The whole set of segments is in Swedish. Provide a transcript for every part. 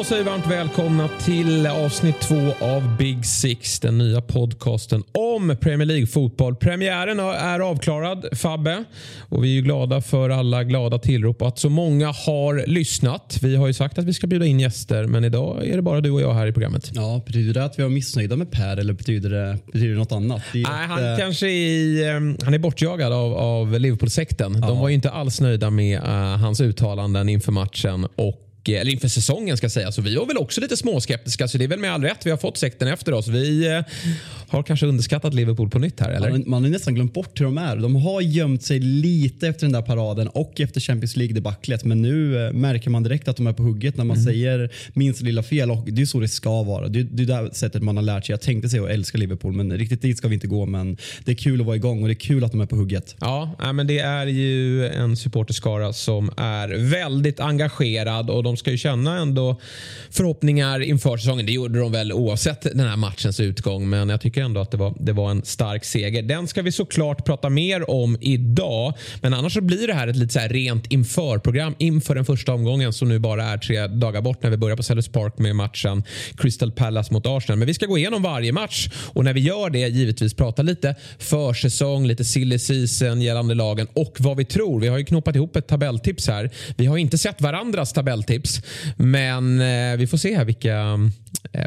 Då säger varmt välkomna till avsnitt två av Big Six, den nya podcasten om Premier League fotboll. Premiären är avklarad, Fabbe, och vi är glada för alla glada tillrop och att så många har lyssnat. Vi har ju sagt att vi ska bjuda in gäster, men idag är det bara du och jag här i programmet. Ja, betyder det att vi var missnöjda med Per eller betyder det, betyder det något annat? Det Nej, han ett, kanske är, ehm, han är bortjagad av, av Liverpool-sekten. Ja. De var ju inte alls nöjda med uh, hans uttalanden inför matchen och Eh, eller inför säsongen ska sägas. Så vi var väl också lite småskeptiska, så det är väl med all rätt vi har fått sekten efter oss. Vi eh, har kanske underskattat Liverpool på nytt här, eller? Man, man har nästan glömt bort hur de är. De har gömt sig lite efter den där paraden och efter Champions League-debaclet. Men nu eh, märker man direkt att de är på hugget när man mm. säger minsta lilla fel. Och det är så det ska vara. Det, det är det sättet man har lärt sig. Jag tänkte säga att älska Liverpool, men riktigt dit ska vi inte gå. Men det är kul att vara igång och det är kul att de är på hugget. Ja, men det är ju en supporterskara som är väldigt engagerad och de ska ju känna ändå förhoppningar inför säsongen. Det gjorde de väl oavsett den här matchens utgång, men jag tycker ändå att det var, det var en stark seger. Den ska vi såklart prata mer om idag, men annars så blir det här ett lite så här rent inför-program inför den första omgången som nu bara är tre dagar bort när vi börjar på Sellers Park med matchen Crystal Palace mot Arsenal. Men vi ska gå igenom varje match och när vi gör det givetvis prata lite försäsong, lite silly season gällande lagen och vad vi tror. Vi har ju knoppat ihop ett tabelltips här. Vi har inte sett varandras tabelltips, men eh, vi får se här vilka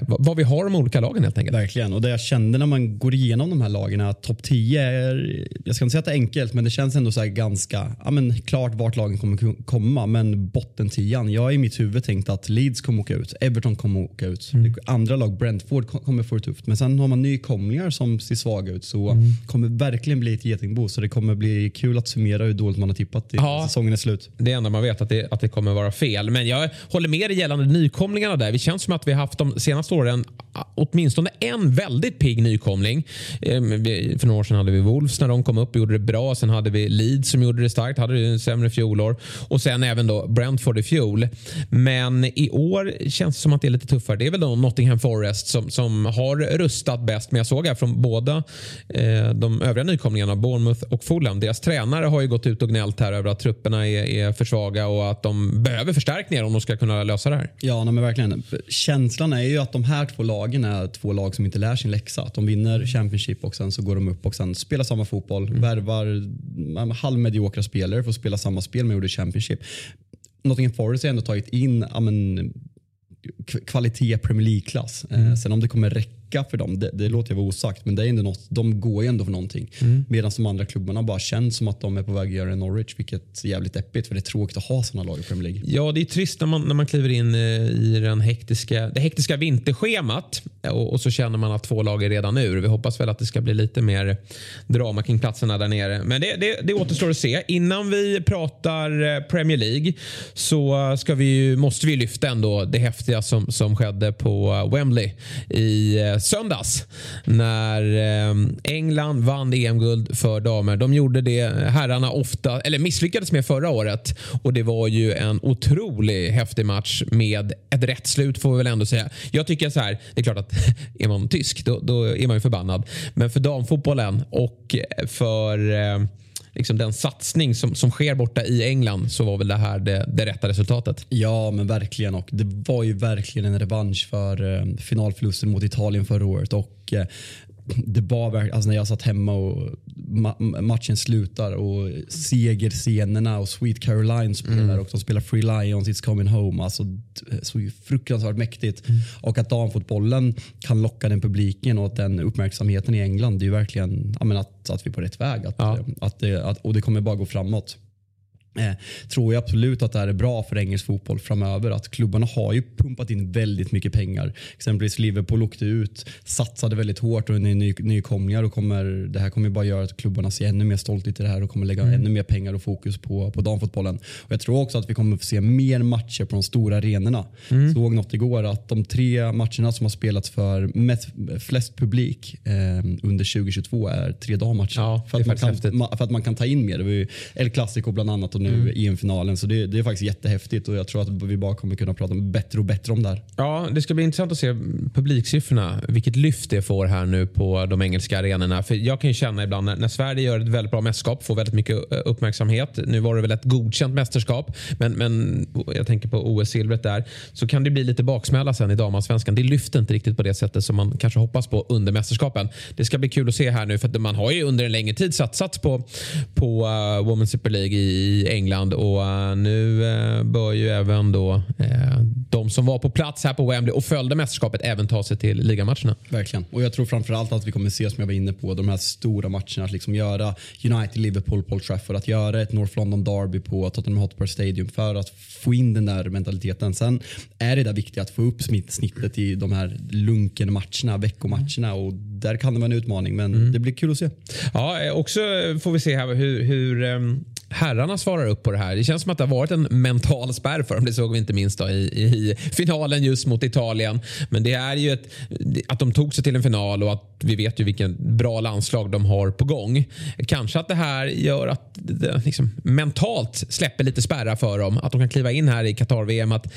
vad vi har de olika lagen helt enkelt. Verkligen. Och det jag kände när man går igenom de här lagen att topp 10 är, jag ska inte säga att det är enkelt, men det känns ändå så ganska ja, men klart vart lagen kommer komma. Men botten 10 jag har i mitt huvud tänkt att Leeds kommer åka ut, Everton kommer åka ut. Mm. Andra lag, Brentford kommer få det tufft. Men sen har man nykomlingar som ser svaga ut så mm. kommer verkligen bli ett getingbo. Så det kommer bli kul att summera hur dåligt man har tippat i ja, säsongen är slut. Det enda man vet att det, att det kommer vara fel. Men jag håller med dig gällande nykomlingarna där. Det känns som att vi har haft de senaste åren åtminstone en väldigt pigg nykomling. Ehm, för några år sedan hade vi Wolves när de kom upp och gjorde det bra. Sen hade vi Leeds som gjorde det starkt, hade det sämre fjolår. Och sen även då Brentford i fjol. Men i år känns det som att det är lite tuffare. Det är väl då Nottingham Forest som, som har rustat bäst. Men jag såg här från båda eh, de övriga nykomlingarna, Bournemouth och Fulham. Deras tränare har ju gått ut och gnällt här över att trupperna är, är för svaga och att de behöver förstärkningar om de ska kunna lösa det här. Ja, men verkligen. Känslan är ju att de här två lagen är två lag som inte lär sin läxa. Att de vinner Championship och sen så går de upp och sen spelar samma fotboll. Mm. Värvar halvmediokra spelare för att spela samma spel man gjorde i Championship. Nottingham Forest har ändå tagit in amen, kvalitet Premier League-klass. Mm. Eh, sen om det kommer räcka räcka för dem, det, det låter jag vara osagt. Men det är ändå något, de går ju ändå för någonting. Mm. Medan de andra klubbarna bara känns som att de är på väg att göra Norwich, vilket är jävligt deppigt för det är tråkigt att ha sådana lag i Premier League. Ja, det är trist när man, när man kliver in eh, i den hektiska, det hektiska vinterschemat och, och så känner man att två lag är redan ur. Vi hoppas väl att det ska bli lite mer drama kring platserna där nere. Men det, det, det återstår att se. Innan vi pratar eh, Premier League så ska vi, måste vi lyfta ändå det häftiga som, som skedde på Wembley i eh, söndags när ehm, England vann EM-guld för damer. De gjorde det herrarna ofta, eller misslyckades med förra året och det var ju en otroligt häftig match med ett rätt slut får vi väl ändå säga. Jag tycker så här, det är klart att är man tysk då, då är man ju förbannad. Men för damfotbollen och för eh, liksom den satsning som, som sker borta i England så var väl det här det, det rätta resultatet. Ja, men verkligen. Och det var ju verkligen en revansch för eh, finalförlusten mot Italien förra året. Och eh, det var alltså när jag satt hemma och ma matchen slutar och segerscenerna och Sweet Caroline spelar mm. och de spelar Free Lions It's Coming Home. Alltså, så fruktansvärt mäktigt. Mm. Och att damfotbollen kan locka den publiken och den uppmärksamheten i England det är ju verkligen menar, att, att vi är på rätt väg. Att, ja. att, det, att, och det kommer bara gå framåt. Eh, tror jag absolut att det här är bra för engelsk fotboll framöver. Att klubbarna har ju pumpat in väldigt mycket pengar. Exempelvis Liverpool åkte ut, satsade väldigt hårt och är ny, nykomlingar och kommer, det här kommer bara göra att klubbarna ser ännu mer stolt i det här och kommer lägga mm. ännu mer pengar och fokus på, på damfotbollen. Och jag tror också att vi kommer få se mer matcher på de stora arenorna. Mm. Såg något igår att de tre matcherna som har spelats för mest, flest publik eh, under 2022 är tre dammatcher. Ja, för, att man kan, för att man kan ta in mer. Det var ju El Clasico bland annat nu mm. i EM-finalen. Så det, det, är faktiskt jättehäftigt och jag tror att vi bara kommer kunna prata bättre och bättre om det här. Ja, det ska bli intressant att se publiksiffrorna. Vilket lyft det får här nu på de engelska arenorna. För jag kan ju känna ibland när, när Sverige gör ett väldigt bra mästerskap, får väldigt mycket eh, uppmärksamhet. Nu var det väl ett godkänt mästerskap, men, men jag tänker på OS-silvret där. Så kan det bli lite baksmälla sen i damallsvenskan. Det lyfter inte riktigt på det sättet som man kanske hoppas på under mästerskapen. Det ska bli kul att se här nu för att man har ju under en längre tid satsat på, på uh, Women's Super League i England och uh, nu uh, bör ju även då de som var på plats här på Wembley och följde mästerskapet även ta sig till ligamatcherna. Verkligen. Och jag tror framförallt att vi kommer se, som jag var inne på, de här stora matcherna. Att liksom göra United, Liverpool, Paul Trafford. Att göra ett North London Derby på Tottenham Hotspur Stadium för att få in den där mentaliteten. Sen är det där viktigt att få upp snittet i de här lunken matcherna, veckomatcherna och där kan det vara en utmaning men mm. det blir kul att se. Ja, eh, också får vi se här hur, hur um herrarna svarar upp på det här. Det känns som att det har varit en mental spärr för dem. Det såg vi inte minst i, i, finalen just mot Italien. Men det är ju ett, att de tog sig till en final och att vi vet ju vilken bra landslag de har på gång. Kanske att det här gör att det liksom mentalt släpper lite spärrar för dem. Att de kan kliva in här i Qatar-VM. Att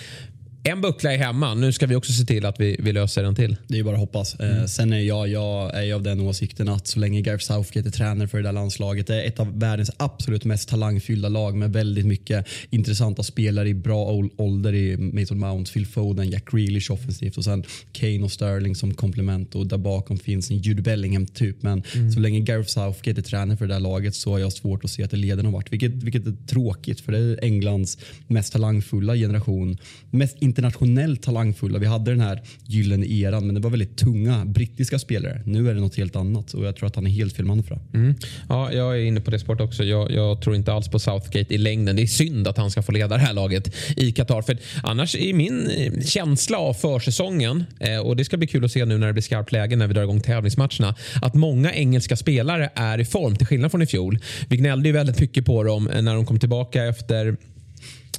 en buckla är hemma. Nu ska vi också se till att vi, vi löser den till. Det är bara att hoppas. Eh, mm. Eh, sen är jag, jag är av den åsikten att så länge Gareth Southgate är tränare för det där landslaget. Det är ett av världens absolut mest talangfyllda lag med väldigt mycket intressanta spelare i bra ålder i Mason Mount, Phil Foden, Jack Grealish offensivt och sen Kane och Sterling som komplement och där bakom finns en Jude Bellingham typ. Men mm. så länge Gareth Southgate är tränare för det där laget så har jag svårt att se att det leder någon vart. Vilket, vilket är tråkigt för det är Englands mest talangfulla generation. Mest internationellt talangfulla. Vi hade den här gyllene eran men det var väldigt tunga brittiska spelare. Nu är det något helt annat och jag tror att han är helt fel man för det. Mm. Ja, jag är inne på det sport också. Jag, jag, tror inte alls på Southgate i längden. Det är synd att han ska få leda det här laget i Qatar. För annars är min eh, känsla av försäsongen eh, och det ska bli kul att se nu när det blir skarpt läge när vi drar igång tävlingsmatcherna. Att många engelska spelare är i form till skillnad från i fjol. Vi gnällde ju väldigt mycket på dem eh, när de kom tillbaka efter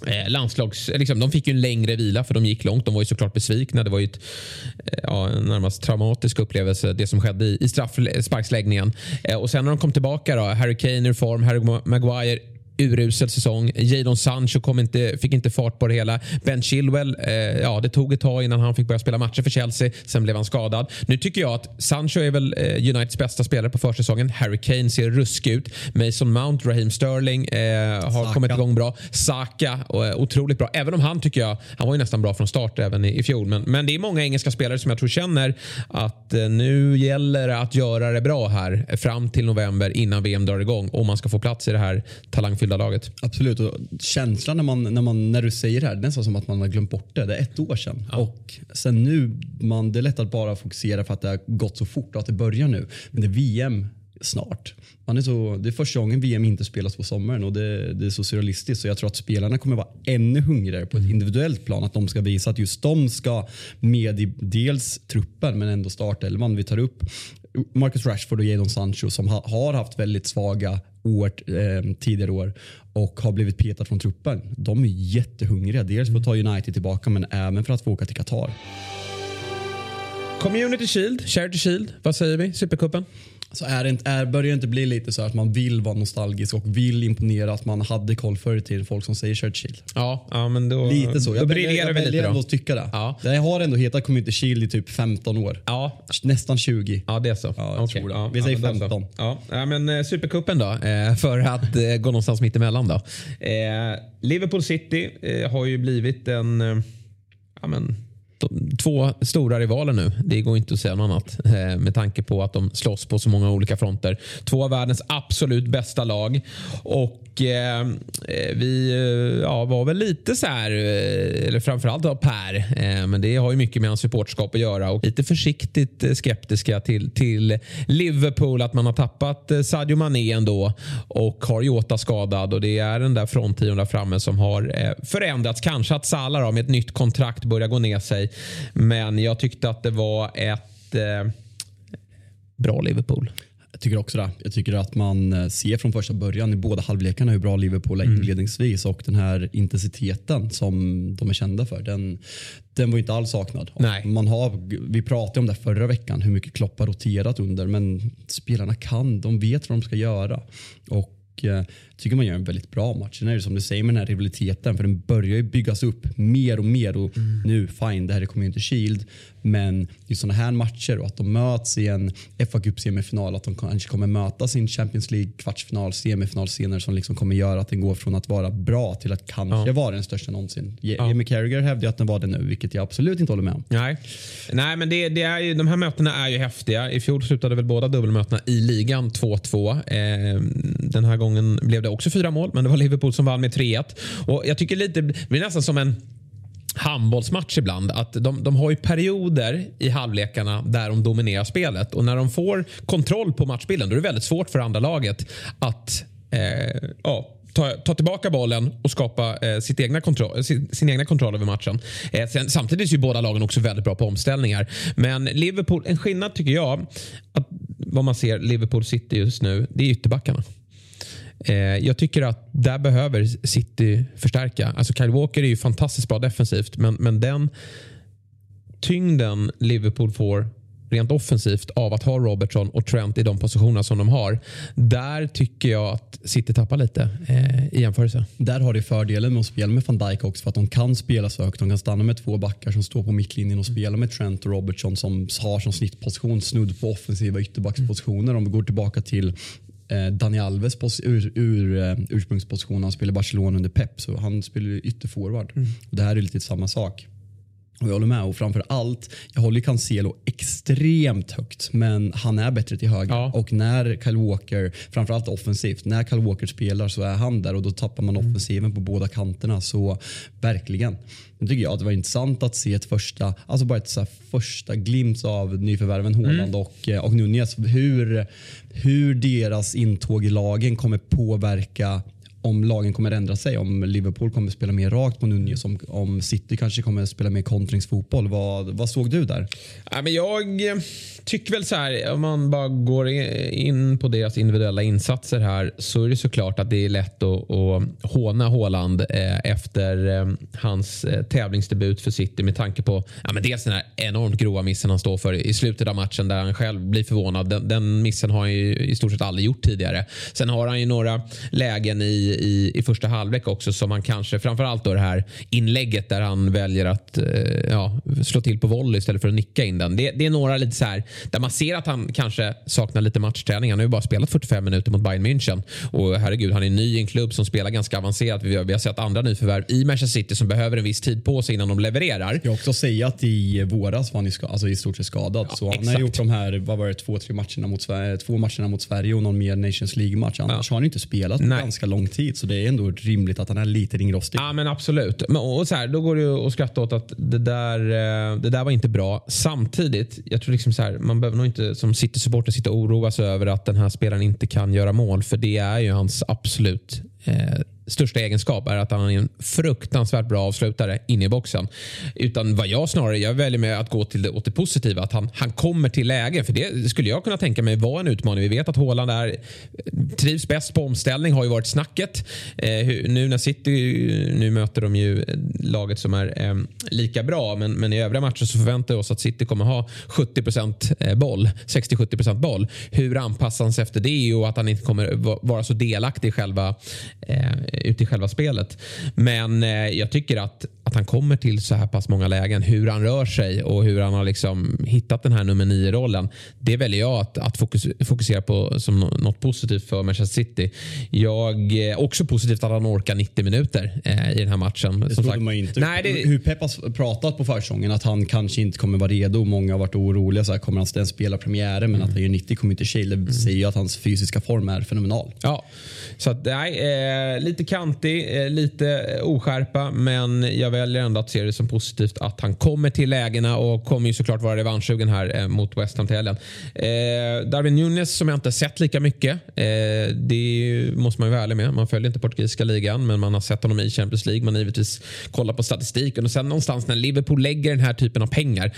Eh, landslags, eh, liksom, de fick ju en längre vila för de gick långt. De var ju såklart besvikna. Det var ju ett, eh, ja, en närmast traumatisk upplevelse det som skedde i, i straffsparksläggningen. Eh, eh, och sen när de kom tillbaka då, Harry Kane ur form, Harry Maguire urusel säsong. Jadon Sancho kom inte, fick inte fart på det hela. Ben Chilwell, eh, ja, det tog ett tag innan han fick börja spela matcher för Chelsea. Sen blev han skadad. Nu tycker jag att Sancho är väl eh, Uniteds bästa spelare på försäsongen. Harry Kane ser ruskig ut. Mason Mount, Raheem Sterling eh, har Saka. kommit igång bra. Saka, eh, otroligt bra. Även om han tycker jag, han var ju nästan bra från start även i, i fjol. Men, men det är många engelska spelare som jag tror känner att eh, nu gäller det att göra det bra här fram till november innan VM drar igång om man ska få plats i det här talangfulla uppfyllda laget. Absolut. Och känslan när, man, när, man, när du säger det här, det är nästan som att man har glömt bort det. Det är ett år sedan. Ja. Och sen nu, man, det är lätt att bara fokusera för att det har gått så fort och att det börjar nu. Men det är VM snart. Man är så, det är första gången VM inte spelas på sommaren och det, det, är så surrealistiskt. Så jag tror att spelarna kommer vara ännu hungrigare på ett mm. individuellt plan. Att de ska visa att just de ska med i dels truppen men ändå startelvan. Vi tar upp Marcus Rashford och Jadon Sancho som ha, har haft väldigt svaga år eh, tidigare år och har blivit petad från truppen. De är jättehungriga. Dels för att ta United tillbaka men även för att få åka till Qatar. Community Shield, Charity Shield, vad säger vi? Supercupen? Så är det inte, är, börjar det inte bli lite så att man vill vara nostalgisk och vill imponera att man hade koll förr till folk som säger Church Shield? Ja, ja men då, lite så. Jag, då briljerar vi lite då. att tycka det. Ja. Det har ändå hetat Community Shield i typ 15 år. Ja. Nästan 20. Ja, det är så. Ja, okay. ja, vi säger ja, 15. Ja. ja, men eh, Supercupen då, eh, för att eh, gå någonstans mitt emellan då. Liverpool City har ju blivit en ja, men, två stora rivaler nu. Det går inte att säga något annat eh, med tanke på att de slåss på så många olika fronter. Två av världens absolut bästa lag. Och Eh, eh, vi eh, ja, var väl lite så här, eh, eller framförallt av Per, eh, men det har ju mycket med hans supportskap att göra och lite försiktigt skeptiska till, till Liverpool att man har tappat Sadio Mané ändå och har Jota skadad och det är den där fronttion där framme som har förändrats. Kanske att Salah med ett nytt kontrakt börjar gå ner sig men jag tyckte att det var ett eh, bra Liverpool. Jag tycker också det. Jag tycker att man eh, ser från första början i båda halvlekarna hur bra Liverpool är mm. inledningsvis och den här intensiteten som de är kända för. Den, den var inte alls saknad. Nej. Man har, vi pratade om det förra veckan, hur mycket Klopp har roterat under men spelarna kan, de vet vad de ska göra. Och eh, tycker man gör en väldigt bra match. Sen är det som du säger med den här rivaliteten för den börjar ju byggas upp mer och mer och mm. nu fine det här är Community Shield men i sådana här matcher och att de möts i en FA Cup semifinal att de kanske kommer möta sin Champions League kvartsfinal semifinal senare som liksom kommer göra att den går från att vara bra till att kanske ja. vara den största någonsin. Ja. Jimmy Carragher hävdar att den var det nu vilket jag absolut inte håller med om. Nej, Nej men det, det är ju, de här mötena är ju häftiga. I fjol slutade väl båda dubbelmötena i ligan 2-2. Eh, den här gången blev det också fyra mål men det var Liverpool som vann med 3-1. Och jag tycker lite, det blir nästan som en handbollsmatch ibland. Att de, de har ju perioder i halvlekarna där de dominerar spelet och när de får kontroll på matchbilden då är det väldigt svårt för andra laget att eh, ja, ta, ta tillbaka bollen och skapa eh, sitt egna kontroll, eh, sin, sin egna kontroll över matchen. Eh, sen, samtidigt är ju båda lagen också väldigt bra på omställningar. Men Liverpool, en skillnad tycker jag, att vad man ser Liverpool City just nu, det är ytterbackarna. Eh, jag tycker att där behöver City förstärka. Alltså Kyle Walker är ju fantastiskt bra defensivt men, men den tyngden Liverpool får rent offensivt av att ha Robertson och Trent i de positionerna som de har. Där tycker jag att City tappar lite eh, i jämförelse. Där har de fördelen med att spela med van Dijk också för att de kan spela så högt. De kan stanna med två backar som står på mittlinjen och spela med Trent och Robertson som har som snittposition snudd på offensiva ytterbackspositioner. Om vi går tillbaka till eh, Dani Alves ur, ur uh, ursprungsposition. Han spelade Barcelona under Pep så han spelar ytterforward. Mm. det här är lite samma sak. Och jag håller med och framför allt, jag håller Cancelo extremt högt men han är bättre till höger ja. och när Kyle Walker, framförallt offensivt, när Kyle Walker spelar så är han där och då tappar man mm. offensiven på båda kanterna så verkligen. Nu tycker jag att det var intressant att se ett första, alltså bara ett så första glimt av nyförvärven Håland mm. och, och Nunez. Hur, hur deras intåg i lagen kommer påverka om lagen kommer ändra sig. Om Liverpool kommer spela mer rakt på Nunez. Om, om City kanske kommer spela mer kontringsfotboll. Vad, vad såg du där? Ja, men jag eh, tycker väl så här, om man bara går in på deras individuella insatser här så är det såklart att det är lätt att, att håna Håland eh, efter eh, hans tävlingsdebut för City med tanke på ja, men dels den här enormt grova missen han står för i slutet av matchen där han själv blir förvånad. Den, den missen har han ju i stort sett aldrig gjort tidigare. Sen har han ju några lägen i i, i första halvlek också som han kanske, framförallt då det här inlägget där han väljer att eh, ja, slå till på volley istället för att nicka in den. Det, det, är några lite så här där man ser att han kanske saknar lite matchträning. Han har ju bara spelat 45 minuter mot Bayern München och herregud, han är ny i en klubb som spelar ganska avancerat. Vi har, vi har sett andra nyförvärv i Manchester City som behöver en viss tid på sig innan de levererar. Jag också säga att i våras var han i, alltså i stort sett skadad. Ja, så han har gjort de här, vad var det, två, tre matcherna mot Sverige, två matcherna mot Sverige och någon mer Nations League-match. Annars ja. har han inte spelat på ganska lång tid tid. så det är ändå rimligt att han är lite ringrostig. Ja men absolut. Men, och så här, då går det att skratta åt att det där, eh, det där var inte bra. Samtidigt, jag tror liksom så här, man behöver nog inte som City-supporter sitta och oroa sig över att den här spelaren inte kan göra mål. För det är ju hans absolut eh, största egenskap är att han är en fruktansvärt bra avslutare inne i boxen. Utan vad jag snarare, jag väljer med att gå till det, åt det positiva. Att han, han kommer till lägen. För det skulle jag kunna tänka mig var en utmaning. Vi vet att Håland är, trivs bäst på omställning, har ju varit snacket. Eh, nu när City, nu möter de ju laget som är eh, lika bra. Men, men i övriga matcher så förväntar vi oss att City kommer ha 70 eh, boll. 60-70% boll. Hur anpassar han sig efter det och att han inte kommer vara så delaktig i själva eh, ute i själva spelet. Men eh, jag tycker att, att han kommer till så här pass många lägen. Hur han rör sig och hur han har liksom hittat den här nummer nio rollen. Det väljer jag att, att fokus, fokusera på som något positivt för Manchester City. Jag eh, också positivt att han orkar 90 minuter eh, i den här matchen. Det trodde man inte. Nej, det... Hur Pep har pratat på försäsongen att han kanske inte kommer vara redo. Många har varit oroliga. Så här, kommer han ens spela premiären? Men mm. att han gör 90 kommer inte. Det mm. säger ju att hans fysiska form är fenomenal. Ja, så att, nej, eh, lite kantig, eh, lite oskärpa, men jag väljer ändå att se det som positivt att han kommer till lägena och kommer ju såklart vara revanschsugen här eh, mot West Ham till helgen. Eh, Darwin Nunes som jag inte sett lika mycket. Eh, det måste man ju vara ärlig med. Man följer inte portugisiska ligan, men man har sett honom i Champions League. Man har givetvis kollat på statistiken och sen någonstans när Liverpool lägger den här typen av pengar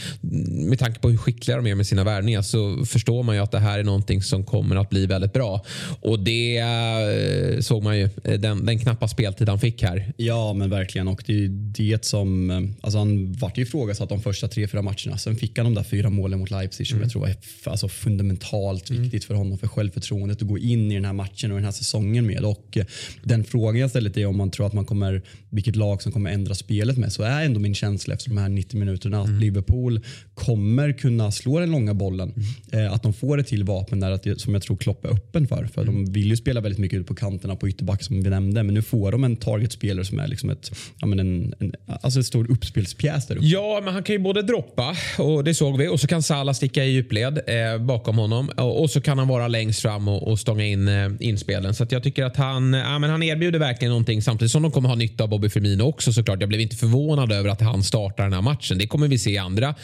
med tanke på hur skickliga de är med sina värvningar så förstår man ju att det här är någonting som kommer att bli väldigt bra. Och det eh, såg man ju eh, den, den knappa speltid han fick här. Ja, men verkligen. Och det det mentalitet som, eh, alltså han vart ju ifrågasatt de första tre, fyra matcherna. Sen fick han de där fyra målen mot Leipzig som jag tror var alltså, fundamentalt viktigt för honom, för självförtroendet att gå in i den här matchen och den här säsongen med. Och eh, den frågan jag ställer är om man tror att man kommer, vilket lag som kommer ändra spelet med, så är ändå min känsla efter de här 90 minuterna att Liverpool kommer kunna slå den långa bollen. Eh, att de får ett till vapen där, att som jag tror Klopp är öppen för. För de vill ju spela väldigt mycket ut på kanterna på ytterback som vi nämnde, men nu får de en targetspelare som är liksom ett, ja, men en, en, alltså en stor uppspelspjäs där uppe. Ja, men han kan ju både droppa, och det såg vi, och så kan Salah sticka i djupled eh, bakom honom. Och, och, så kan han vara längst fram och, och stånga in eh, inspelen. Så jag tycker att han, eh, ja, men han erbjuder verkligen någonting samtidigt som de kommer ha nytta av Bobby Firmino också såklart. Jag blev inte förvånad över att han startar den här matchen. Det kommer vi se i andra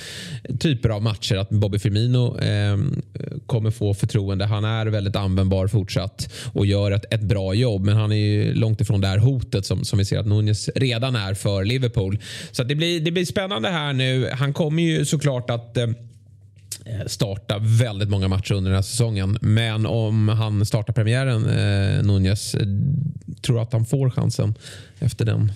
typer av matcher att Bobby Firmino eh, kommer få förtroende. Han är väldigt användbar fortsatt och gör ett, ett bra jobb. Men han är ju långt ifrån det här hotet som, som vi ser att Nunez redan är för Liverpool. Så det, blir, det blir spännande här nu. Han kommer ju såklart att eh, starta väldigt många matcher under den här säsongen. Men om han startar premiären, eh, Nunez, eh, tror att han får chansen efter den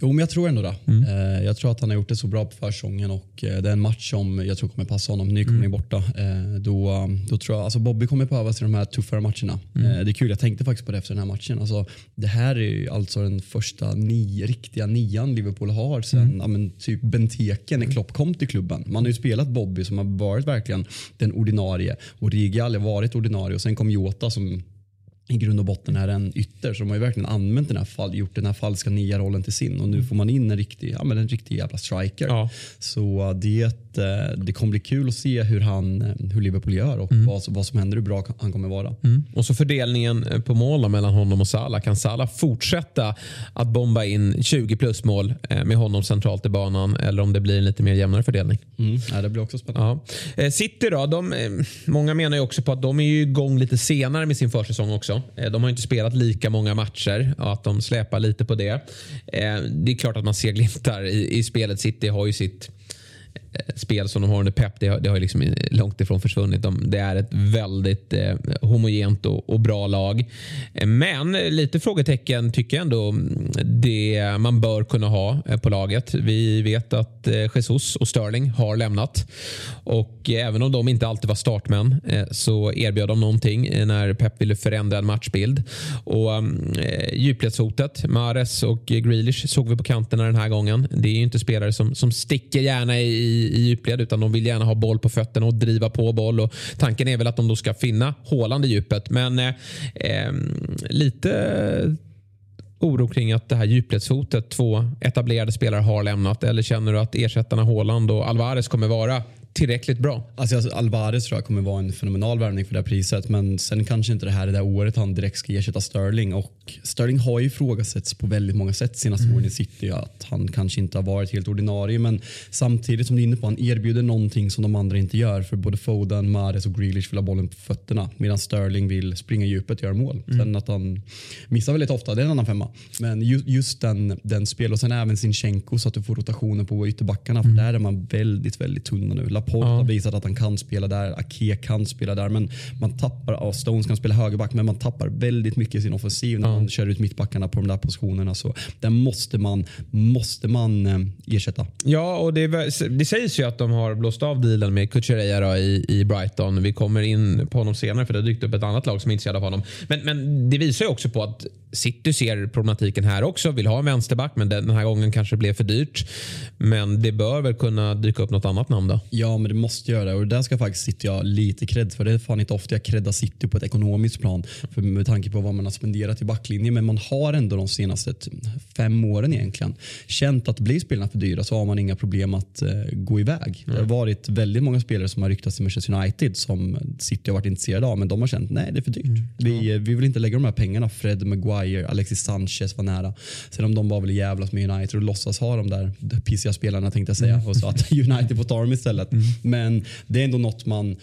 Jo, men jag tror ändå det. Mm. Eh, jag tror att han har gjort det så bra på försäsongen och eh, det är en match som jag tror kommer passa honom. Nykomling mm. borta. Eh, då, då tror jag, alltså Bobby kommer behövas i de här tuffare matcherna. Mm. Det är kul, jag tänkte faktiskt på det efter den här matchen. Alltså, det här är alltså den första ni, riktiga nian Liverpool har sen mm. ja, men, typ Benteke när Klopp kom till klubben. Man har ju spelat Bobby som har varit verkligen den ordinarie. Och Rigi har aldrig varit ordinarie och sen kom Jota som i grund och botten är en ytter. Så de har ju verkligen använt den här fall, gjort den här falska nia rollen till sin och nu får man in en riktig, ja, men en riktig jävla striker. Ja. Så det Eh, det kommer bli kul att se hur, han, eh, hur Liverpool gör och mm. vad, vad som händer, hur bra han kommer vara. Mm. Och så fördelningen eh, på mål mellan honom och Salah. Kan Salah fortsätta att bomba in 20 plus mål med honom centralt i banan eller om det blir en lite mer jämnare fördelning? Mm. Ja, det blir också spännande. Ja. City då, de, många menar ju också på att de är igång lite senare med sin försäsong också. De har inte spelat lika många matcher och att de släpar lite på det. Det är klart att man ser glimtar i, i spelet. City har ju sitt Eh, spel som de har under Pep, det har, det har liksom långt ifrån försvunnit. De, det är ett väldigt eh, homogent och, och, bra lag. Eh, men lite frågetecken tycker jag ändå mm, det man bör kunna ha eh, på laget. Vi vet att eh, Jesus och Sterling har lämnat och eh, även om de inte alltid var startmän så erbjöd de någonting när Pep ville förändra en matchbild. Och mm, eh, djupledshotet, Mares och Grealish såg vi på kanterna den här gången. Det är ju inte spelare som, som sticker gärna i i, djupled utan de vill gärna ha boll på fötterna och driva på boll. Och tanken är väl att de då ska finna hålande i djupet. Men eh, eh, lite oro kring att det här djupledshotet två etablerade spelare har lämnat? Eller känner du att ersättarna Håland och Alvarez kommer vara tillräckligt bra. Alltså, alltså, Alvarez tror jag kommer vara en fenomenal värvning för det här priset men sen kanske inte det här är det året han direkt ska ersätta Sterling och Sterling har ju ifrågasatts på väldigt många sätt senaste mm. åren i City att han kanske inte har varit helt ordinarie men samtidigt som du är inne på han erbjuder någonting som de andra inte gör för både Foden, Mahrez och Grealish vill ha bollen på fötterna medan Sterling vill springa djupet och göra mål. Mm. Sen att han missar väldigt ofta, det är en annan femma. Men just, just den, den spel och sen även Sinchenko så att du får rotationer på ytterbackarna för mm. där är man väldigt, väldigt tunna nu. Laporte ja. har visat att han kan spela där. Ake kan spela där. Men man tappar, ja, Stones kan spela högerback men man tappar väldigt mycket i sin offensiv när ja. man kör ut mittbackarna på de där positionerna. Så där måste man, måste man eh, ersätta. Ja, och det, det sägs ju att de har blåst av dealen med Kuchereya i, i Brighton. Vi kommer in på honom senare för det har dykt upp ett annat lag som är intresserade av honom. Men, men det visar ju också på att City ser problematiken här också. Vill ha en vänsterback men den här gången kanske det blev för dyrt. Men det bör väl kunna dyka upp något annat namn då? Ja, men det måste göra det. Och där ska faktiskt City ha lite cred för. Det är fan inte ofta jag creddar City på ett ekonomiskt plan. För med tanke på vad man har spenderat i backlinjen. Men man har ändå de senaste fem åren egentligen känt att blir spelarna för dyra så har man inga problem att uh, gå iväg. Mm. Det har varit väldigt många spelare som har ryktats till Manchester United som City har varit intresserade av. Men de har känt nej det är för dyrt. Mm. Vi, vi vill inte lägga de här pengarna. Fred Maguire, Alexis Sanchez var nära. Sen om de bara vill jävlas med United och låtsas ha de där pissiga spelarna tänkte jag säga. Mm. Och så att United får ta dem istället. Mm. Mm. Men det är ändå något man,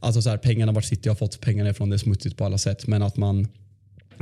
alltså så här, pengarna vart City har fått pengarna ifrån, det är smutsigt på alla sätt. Men att man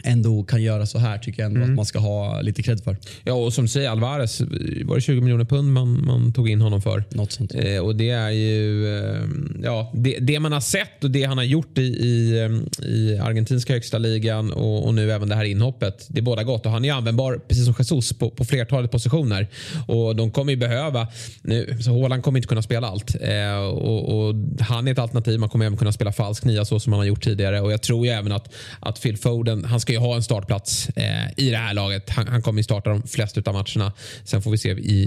ändå kan göra så här tycker jag ändå att man ska ha lite cred för. Ja, och som du säger, Alvarez, var det 20 miljoner pund man, man tog in honom för? Något sånt. Eh, och det är ju eh, ja, det, det, man har sett och det han har gjort i, i, eh, i argentinska högsta ligan och, och, nu även det här inhoppet. Det är båda gott och han är användbar precis som Jesus på, på flertalet positioner. Och de kommer ju behöva, nu, så Håland kommer inte kunna spela allt. Eh, och, och, han är ett alternativ, man kommer även kunna spela falsk nia så som man har gjort tidigare. Och jag tror ju även att, att Phil Foden, han ska ju ha en startplats eh, i det här laget. Han, han kommer ju starta de flesta av matcherna. Sen får vi se i,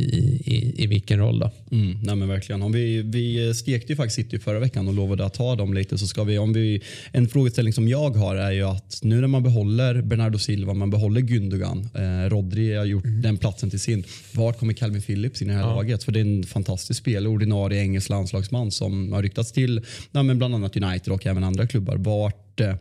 i, i vilken roll. Då. Mm, nej men verkligen. Om vi, vi stekte ju faktiskt City förra veckan och lovade att ta dem lite. Så ska vi, om vi, en frågeställning som jag har är ju att nu när man behåller Bernardo Silva, man behåller Gündogan, eh, Rodri har gjort mm. den platsen till sin. Vart kommer Calvin Phillips in i det här ja. laget? För det är en fantastisk spelare, ordinarie engelsk landslagsman som har ryktats till ja, men bland annat United och även andra klubbar. Vart, eh,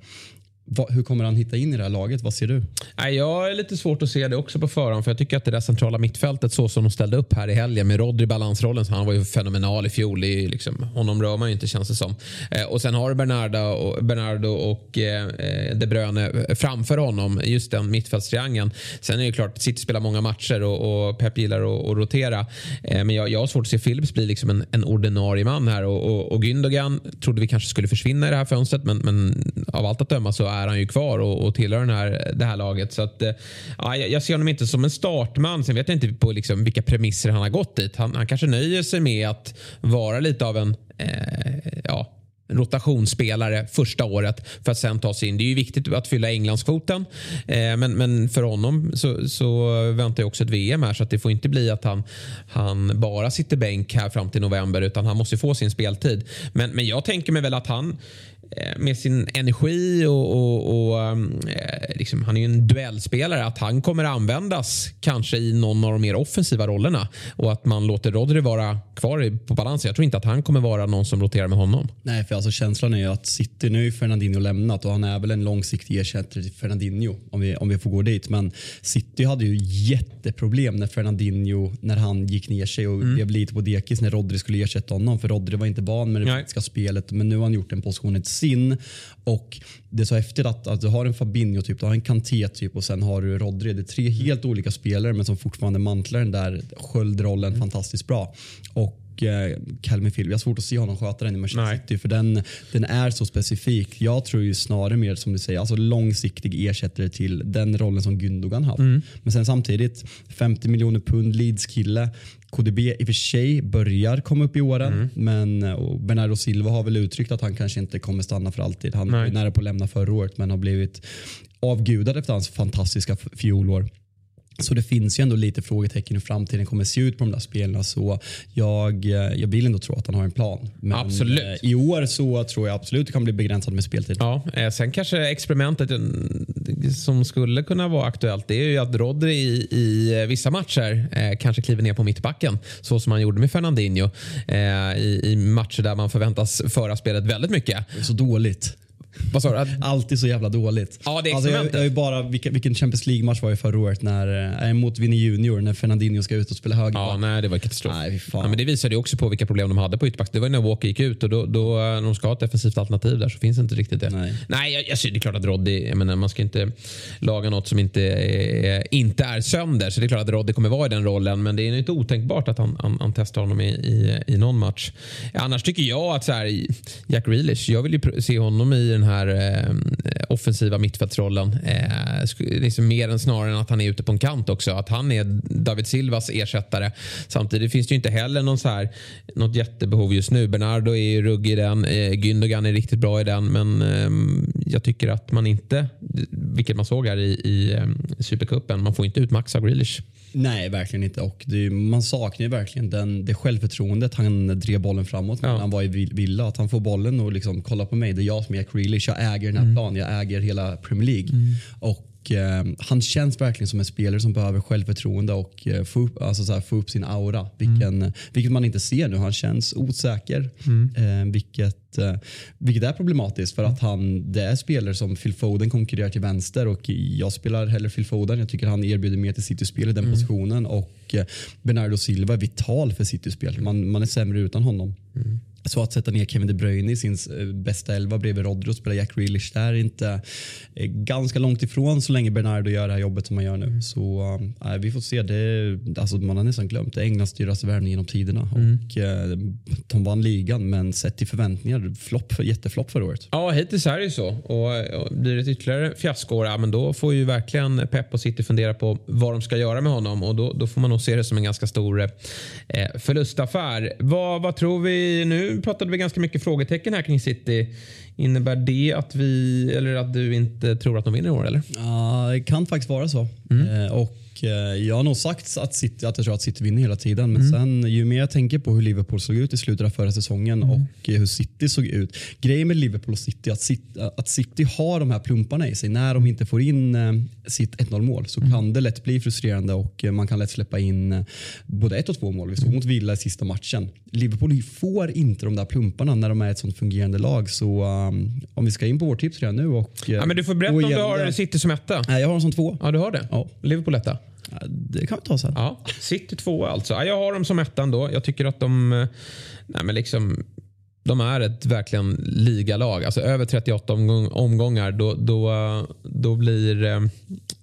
hur kommer han hitta in i det här laget? Vad ser du? jag är lite svårt att se det också på förhand. För jag tycker att det där centrala mittfältet så som de ställde upp här i helgen med Rodri i balansrollen. Så han var ju fenomenal i fjol. I, liksom, honom rör man ju inte känns det som. Eh, och sen har du Bernardo och, Bernardo och eh, De Bruyne framför honom. Just den mittfältstriangeln. Sen är det klart, City spelar många matcher och, och Pep gillar att, att rotera. Eh, men jag, jag har svårt att se Philips bli liksom en, en ordinarie man här. Och, och, och Gündogan trodde vi kanske skulle försvinna i det här fönstret. Men, men av allt att döma så är är han ju kvar och, och tillhör den här, det här laget. Så att, eh, ja, jag ser honom inte som en startman. Sen vet jag inte på liksom vilka premisser han har gått dit. Han, han kanske nöjer sig med att vara lite av en eh, ja, rotationsspelare första året för att sen ta sig in. Det är ju viktigt att fylla Englandskvoten. Eh, men, men för honom så, så väntar jag också ett VM här så att det får inte bli att han, han bara sitter bänk här fram till november utan han måste få sin speltid. Men, men jag tänker mig väl att han med sin energi och, och, och eh, liksom, han är ju en duellspelare. Att han kommer användas kanske i någon av de mer offensiva rollerna och att man låter Rodri vara kvar på balans. Jag tror inte att han kommer vara någon som roterar med honom. Nej, för alltså känslan är ju att City, nu är Fernandinho lämnat och han är väl en långsiktig ersättare till Fernandinho om vi, om vi får gå dit. Men City hade ju jätteproblem när Fernandinho, när han gick ner sig och mm. blev lite på dekis när Rodri skulle ersätta honom. För Rodri var inte van med det politiska spelet men nu har han gjort en position sin. Och det är så häftigt att, att du har en Fabinho, typ, du har en Kanté typ, och sen har du Rodri. Det är tre helt olika spelare men som fortfarande mantlar den där sköldrollen mm. fantastiskt bra. Och eh, Calvin Phillips, jag har svårt att se honom sköta den i Manchester City för den, den är så specifik. Jag tror ju snarare mer som du säger, alltså långsiktig ersättare till den rollen som Gündogan haft. Mm. Men sen samtidigt 50 miljoner pund Leeds-kille. KDB i och för sig börjar komma upp i åren mm. men Bernardo Silva har väl uttryckt att han kanske inte kommer stanna för alltid. Han var nära på att lämna förra året men har blivit avgudad efter hans fantastiska fjolår. Så det finns ju ändå lite frågetecken hur framtiden kommer se ut på de där spelarna. Så jag, eh, jag vill ändå tro att han har en plan. Men absolut. Eh, i år så tror jag absolut det kan bli begränsat med speltid. Ja, eh, sen kanske experimentet som skulle kunna vara aktuellt det är ju att Rodri i, i vissa matcher kanske kliver ner på mittbacken så som han gjorde med Fernandinho i, i matcher där man förväntas föra spelet väldigt mycket. Så dåligt. Vad sa du? Alltid så jävla dåligt. Ja, det alltså, jag, jag är bara, vilken, vilken Champions League-match var det förra året när, äh, mot Vinny Junior när Fernandinho ska ut och spela höger? Ja, nej, det var katastrof. Nej, ja, men det visade ju också på vilka problem de hade på ytterback. Det var när Walker gick ut och då, då, när de ska ha ett defensivt alternativ där så finns inte riktigt det. Nej, nej jag, jag, det är klart att Roddy, jag menar, man ska inte laga något som inte är, inte är sönder. Så det är klart att Roddy kommer vara i den rollen. Men det är inte otänkbart att han, han, han testar honom i, i, i någon match. Annars tycker jag att så här, Jack Grealish, jag vill ju se honom i den här här Eh, offensiva mittfältsrollen. Eh, liksom mer än snarare än att han är ute på en kant också. Att han är David Silvas ersättare. Samtidigt finns det ju inte heller någon så här, något jättebehov just nu. Bernardo är ju ruggig i den. Eh, Gündogan är riktigt bra i den. Men ehm, jag tycker att man inte, vilket man såg här i, i eh, Supercupen, man får inte ut max av Grealish. Nej, verkligen inte. Och det, man saknar ju verkligen den, det självförtroendet han drev bollen framåt ja. när han var i Villa. Att han får bollen och liksom kolla på mig, det är jag som är Grealish. Jag äger den här mm. planen, jag äger hela Premier League. Mm. Och eh, Han känns verkligen som en spelare som behöver självförtroende och eh, få, upp, alltså så här, få upp sin aura. Vilken, mm. Vilket man inte ser nu. Han känns osäker. Mm. Eh, vilket Eh, vilket är problematiskt för att han, det är spelare som Phil Foden konkurrerar till vänster och jag spelar hellre Phil Foden. Jag tycker han erbjuder mer till City-spel i den mm. positionen och eh, Bernardo Silva är vital för City-spel. Man, man är sämre utan honom. Mm. Så att sätta ner Kevin De Bruyne i sin eh, bästa elva bredvid Rodri och spela Jack Grealish där är inte är ganska långt ifrån så länge Bernardo gör det här jobbet som han gör nu. Så äh, vi får se. Det, alltså, man har nästan glömt det. Englands dyraste värvning genom tiderna. Mm. Och, äh, de vann ligan men sett till förväntningar, flopp, jätteflopp förra året. Ja, hittills är det ju så. Och, och blir det ett ytterligare fiasko, ja, men då får ju verkligen Pep och City fundera på vad de ska göra med honom och då, då får man nog se det som en ganska stor eh, förlustaffär. Vad, vad tror vi nu? Pratade vi ganska mycket frågetecken här kring City. Innebär det att vi eller att du inte tror att de vinner i år? Eller? Ja, det kan faktiskt vara så. Mm. Eh, och Eh, jag har nog sagt att, City, att jag tror att City vinner hela tiden. Men mm. sen ju mer jag tänker på hur Liverpool såg ut i slutet av förra säsongen mm. och hur City såg ut. Grejen med Liverpool och City att City, att City har de här plumparna i sig. När de inte får in eh, sitt 1-0 mål så mm. kan det lätt bli frustrerande och eh, man kan lätt släppa in både ett och två mål. Vi såg mot Villa i sista matchen. Liverpool får inte de där plumparna när de är ett sånt fungerande lag. Så um, om vi ska in på vårt tips redan nu. Och, ja, men du får berätta om du har City som etta. Nej, jag har dem som två. Ja, du har det? Ja. Liverpool etta? Det kan vi ta sen. Ja, City tvåa alltså. jag har dem som ettan då. Jag tycker att de... Eh, nej men liksom, de är ett verkligen ligalag. Alltså över 38 omgång, omgångar då, då, eh, då blir eh,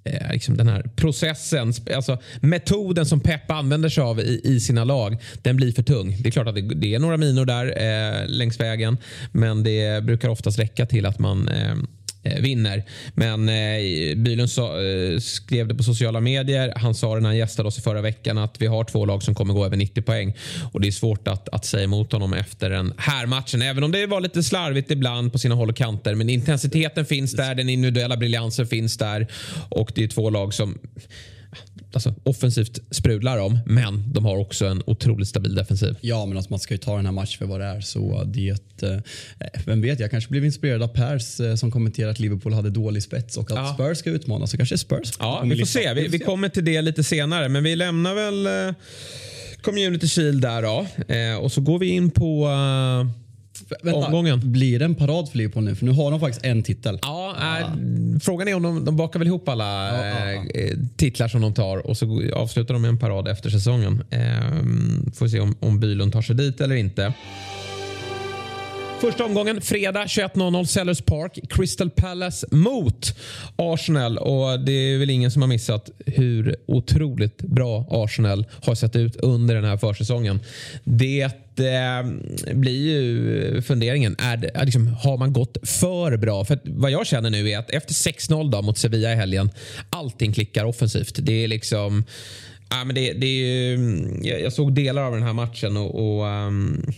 eh, liksom den här processen, alltså metoden som Pep använder sig av i, i sina lag, den blir för tung. Det är klart att det, det är några minor där eh, längs vägen men det brukar oftast räcka till att man Eh, vinner. Men eh, Bylund sa, eh, skrev det på sociala medier. Han sa det när han gästade oss i förra veckan att vi har två lag som kommer gå över 90 poäng. Och Det är svårt att, att säga emot honom efter den här matchen. Även om det var lite slarvigt ibland på sina håll och kanter. Men intensiteten finns där, den individuella briljansen finns där. Och det är två lag som alltså, offensivt sprudlar de, men de har också en otroligt stabil defensiv. Ja, men alltså, man ska ju ta den här matchen för vad det är. Så det, eh, vem vet, jag kanske blev inspirerad av Pers eh, som kommenterar att Liverpool hade dålig spets och att ja. Spurs ska utmana. Så kanske Spurs Ja, vi får se. Vi, vi, kommer till det lite senare, men vi lämnar väl eh, Community Shield där då. Eh, och så går vi in på uh, Vänta, omgången. Blir det en parad för Liverpool nu? För nu har de faktiskt en titel. Ja, äh, Frågan är om de, de bakar väl ihop alla ja, ja, ja. Eh, titlar som de tar och så avslutar de med en parad efter säsongen. Eh, får se om, om Bylund tar sig dit eller inte. Första omgången fredag 21.00 Sellers Park. Crystal Palace mot Arsenal. Och Det är väl ingen som har missat hur otroligt bra Arsenal har sett ut under den här försäsongen. Det eh, blir ju funderingen. Är det, liksom, har man gått för bra? För vad jag känner nu är att efter 6-0 mot Sevilla i helgen, allting klickar offensivt. Det är liksom... Ja, men det, det är ju, jag såg delar av den här matchen och, och um,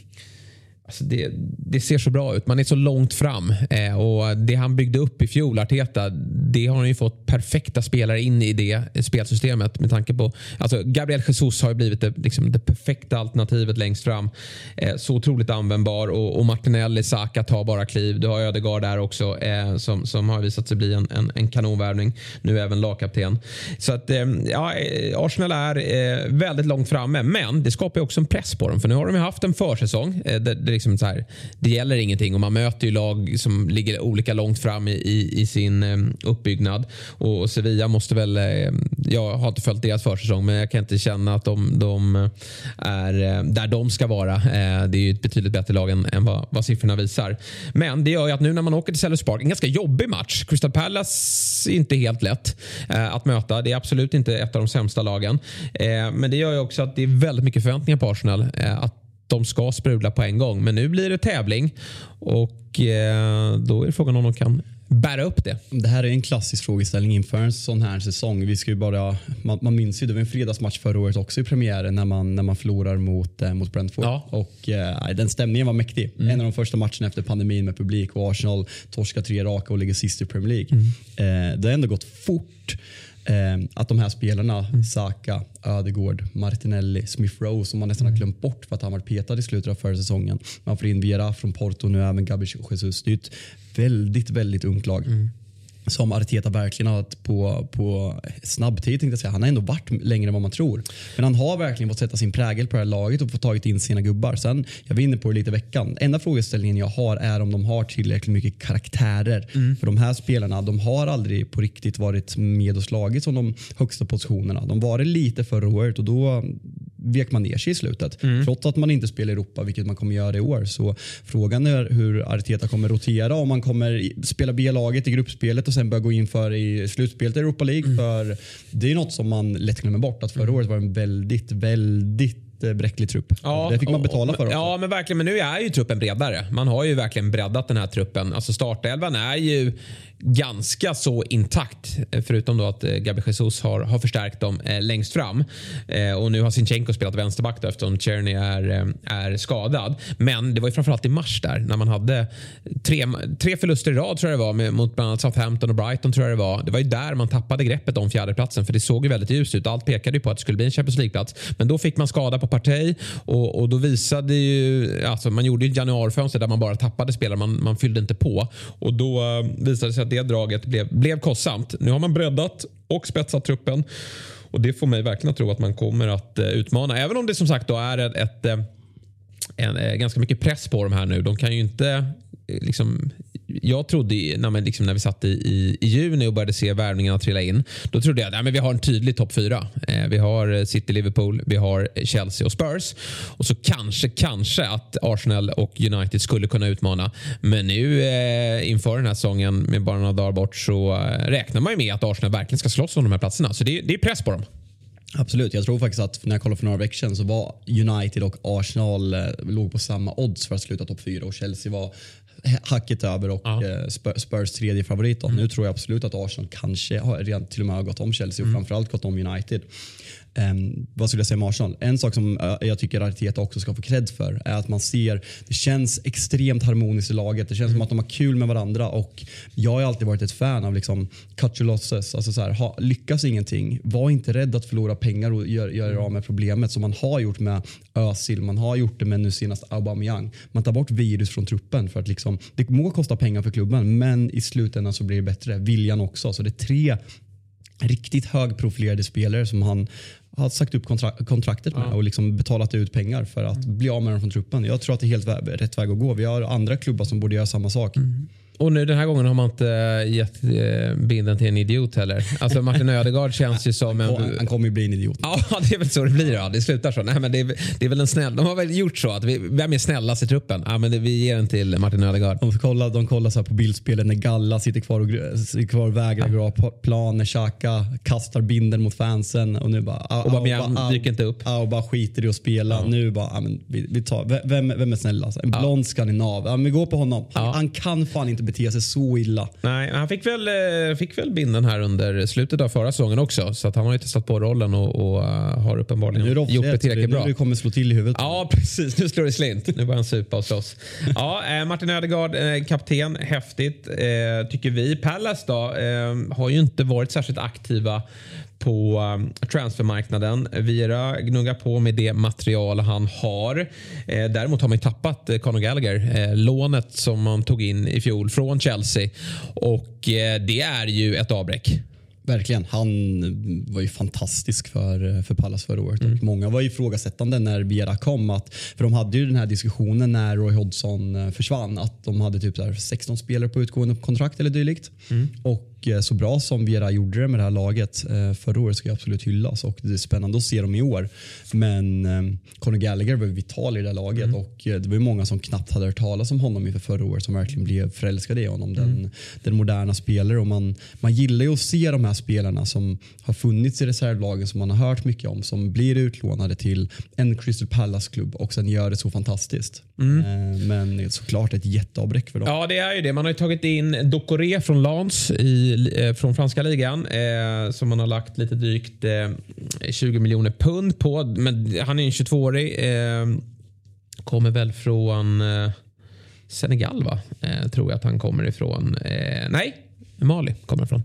Alltså det, det, ser så bra ut. Man är så långt fram. Eh, och Det han byggde upp i fjol, Arteta, det har han ju fått perfekta spelare in i det spelsystemet. med tanke på alltså Gabriel Jesus har blivit det, liksom det perfekta alternativet längst fram. Eh, så otroligt användbar. Och, och Martinelli, Saka tar bara kliv. Du har Ödegaard där också eh, som, som har visat sig bli en, en, en kanonvärvning. Nu även lagkapten. Så att, eh, ja, eh, Arsenal är eh, väldigt långt framme. Men det skapar också en press på dem. För nu har de haft en försäsong. Eh, där, liksom så här, det gäller ingenting och man möter ju lag som ligger olika långt fram i, i, i sin ehm, uppbyggnad. Och Sevilla måste väl, eh, jag har inte följt deras försäsong men jag kan inte känna att de, de eh, är eh, där de ska vara. Det är ju ett betydligt bättre lag än, än vad, vad siffrorna visar. Men det gör ju att nu när man åker till Sellers Park, en ganska jobbig match. Crystal Palace är inte helt lätt att möta. Det är absolut inte ett av de sämsta lagen. Men det gör ju också att det är väldigt mycket förväntningar på Arsenal. att de ska sprudla på en gång. Men nu blir det tävling och eh, då är frågan om de kan bära upp det. Det här är en klassisk frågeställning inför en sån här säsong. Vi ska bara, man, man minns ju, det var en fredagsmatch förra året också i premiären när man, när man förlorar mot, eh, mot Brentford. Ja. Och, eh, den stämningen var mäktig. Mm. En av de första matcherna efter pandemin med publik och Arsenal torskar tre raka och ligger sist i Premier League. Mm. Eh, det har ändå gått fort. Eh, att de här spelarna, mm. Saka, Ödegård, Martinelli, Smith Rowe som man nästan har mm. glömt bort för att han var petad i slutet av förra säsongen. Man får in Viera från Porto nu även Gabi Jesus. Det är ett väldigt, väldigt ungt lag. Mm som Arteta verkligen har på, på snabbtid. Tänkte jag säga. Han har ändå varit längre än vad man tror. Men han har verkligen fått sätta sin prägel på det här laget och fått tagit in sina gubbar. Sen, jag var inne på det lite i veckan. Enda frågeställningen jag har är om de har tillräckligt mycket karaktärer. Mm. För de här spelarna de har aldrig på riktigt varit med och slagit som de högsta positionerna. De var det lite förra året och då vek man ner sig i slutet. Mm. Trots att man inte spelar i Europa, vilket man kommer göra i år. Så frågan är hur Arteta kommer rotera. Om man kommer spela B-laget i gruppspelet och sen börja gå in för i slutspelet i Europa League. Mm. För det är något som man lätt glömmer bort. Att förra året var en väldigt, väldigt eh, bräcklig trupp. det fick man betala för också. Ja, men verkligen. Men nu är ju truppen bredare. Man har ju verkligen breddat den här truppen. Alltså startelvan är ju ganska så intakt. Eh, förutom då att eh, Gabi Jesus har, har förstärkt dem eh, längst fram. Och nu har Sinchenko spelat vänsterback då, eftersom Czerny är, är skadad. Men det var ju framförallt i mars där när man hade tre, tre förluster i rad tror jag det var med, mot bland annat Southampton och Brighton tror jag det var. Det var ju där man tappade greppet om fjärdeplatsen för det såg ju väldigt ljust ut. Allt pekade ju på att det skulle bli en Champions League-plats. Men då fick man skada på Partey och, och då visade ju, alltså man gjorde ju ett januarifönster där man bara tappade spelare, man, man fyllde inte på. Och då visade det sig att det draget blev, blev kostsamt. Nu har man breddat och spetsat truppen. Och Det får mig verkligen att tro att man kommer att eh, utmana. Även om det som sagt då är ett, ett eh, en, eh, ganska mycket press på dem här nu. De kan ju inte liksom, jag trodde när, man, liksom, när vi satt i, i, i, juni och började se värvningarna trilla in. Då trodde jag att vi har en tydlig topp fyra. Eh, vi har eh, City, Liverpool, vi har eh, Chelsea och Spurs. Och så kanske, kanske att Arsenal och United skulle kunna utmana. Men nu eh, inför den här säsongen med bara några dagar bort så eh, räknar man ju med att Arsenal verkligen ska slåss om de här platserna. Så det, det är press på dem. Absolut. Jag tror faktiskt att när jag kollade för några veckor sedan så var United och Arsenal eh, låg på samma odds för att sluta topp fyra och Chelsea var hacket över och ja. Eh, Spurs tredje favorit. Mm. Nu tror jag absolut att Arsenal kanske har till och med har gått om Chelsea och mm. framförallt gått om United. Um, vad skulle jag säga med Arsenal? En sak som uh, jag tycker Arteta också ska få cred för är att man ser, det känns extremt harmoniskt i laget. Det känns mm. som att de har kul med varandra och jag har alltid varit ett fan av liksom cut your losses. Alltså så här, ha, lyckas ingenting, var inte rädd att förlora pengar och göra gör er av med problemet som man har gjort med Özil, man har gjort det med nu senast Aubameyang. Man tar bort virus från truppen för att liksom, det må kosta pengar för klubben men i slutändan så blir det bättre. Viljan också. Så det är tre riktigt högprofilerade spelare som han har sagt upp kontra kontraktet med ja. och liksom betalat ut pengar för att bli av med dem från truppen. Jag tror att det är helt rätt väg att gå. Vi har andra klubbar som borde göra samma sak. Mm. Och nu den här gången har man inte eh, gett eh, bilden till en idiot heller. Alltså Martin Ödegaard känns ju som en... Han kommer ju bli en idiot. Ja, det är väl så det blir. Ja. Det slutar så. Nej, men det, är, det är väl en snäll... De har väl gjort så att vi, vem är snällast i truppen? Ja, men det, vi ger den till Martin Ödegaard. De kollar, de kollar så på bildspelet när Galla sitter kvar och, sitter kvar och vägrar ja. gå plan. När Xhaka kastar binden mot fansen och nu bara... Och bara dyker inte upp. Och bara skiter i att spela. Ja. Nu bara, men vi, vi tar, vem, vem är snällast? En blond skandinav. Ja, men vi går på honom. Han kan fan inte bete sig så illa. Nej, han fick väl, eh, fick väl binden här under slutet av förra säsongen också. Så att han har ju testat på rollen och, och uh, har uppenbarligen det gjort det tillräckligt bra. Nu kommer slå till i huvudet. Ja, precis. Nu slår det slint. Nu börjar han supa och slåss. ja, eh, Martin Ödegaard, eh, kapten. Häftigt, eh, tycker vi. Pallas då, eh, har ju inte varit särskilt aktiva på um, transfermarknaden. Vieira gnuggar på med det material han har. Eh, däremot har man tappat eh, Conor Gallagher, eh, lånet som man tog in i fjol från Chelsea. Och det är ju ett avbräck. Verkligen. Han var ju fantastisk för, för Pallas förra året. Mm. många var ifrågasättande när Viera kom. Att, för de hade ju den här diskussionen när Roy Hodgson försvann. Att de hade typ 16 spelare på utgående kontrakt eller dylikt. Mm. Och Eh, så bra som Viera gjorde det med det här laget eh, förra året ska absolut hyllas och det är spännande att se dem i år. Men eh, Conor Gallagher var vital i det här laget mm. och det var många som knappt hade hört talas om honom inför förra året som verkligen blev förälskade i honom. Mm. Den, den moderna spelare och man, man gillar ju att se de här spelarna som har funnits i reservlagen som man har hört mycket om som blir utlånade till en Crystal Palace-klubb och sen gör det så fantastiskt. Mm. Men såklart ett jätteavbräck för dem. Ja det är ju det. Man har ju tagit in Dokore från Lans i Eh, från franska ligan eh, som man har lagt lite drygt eh, 20 miljoner pund på. Men han är en 22-årig. Eh, kommer väl från eh, Senegal va? Eh, tror jag att han kommer ifrån. Eh, nej, Mali kommer ifrån.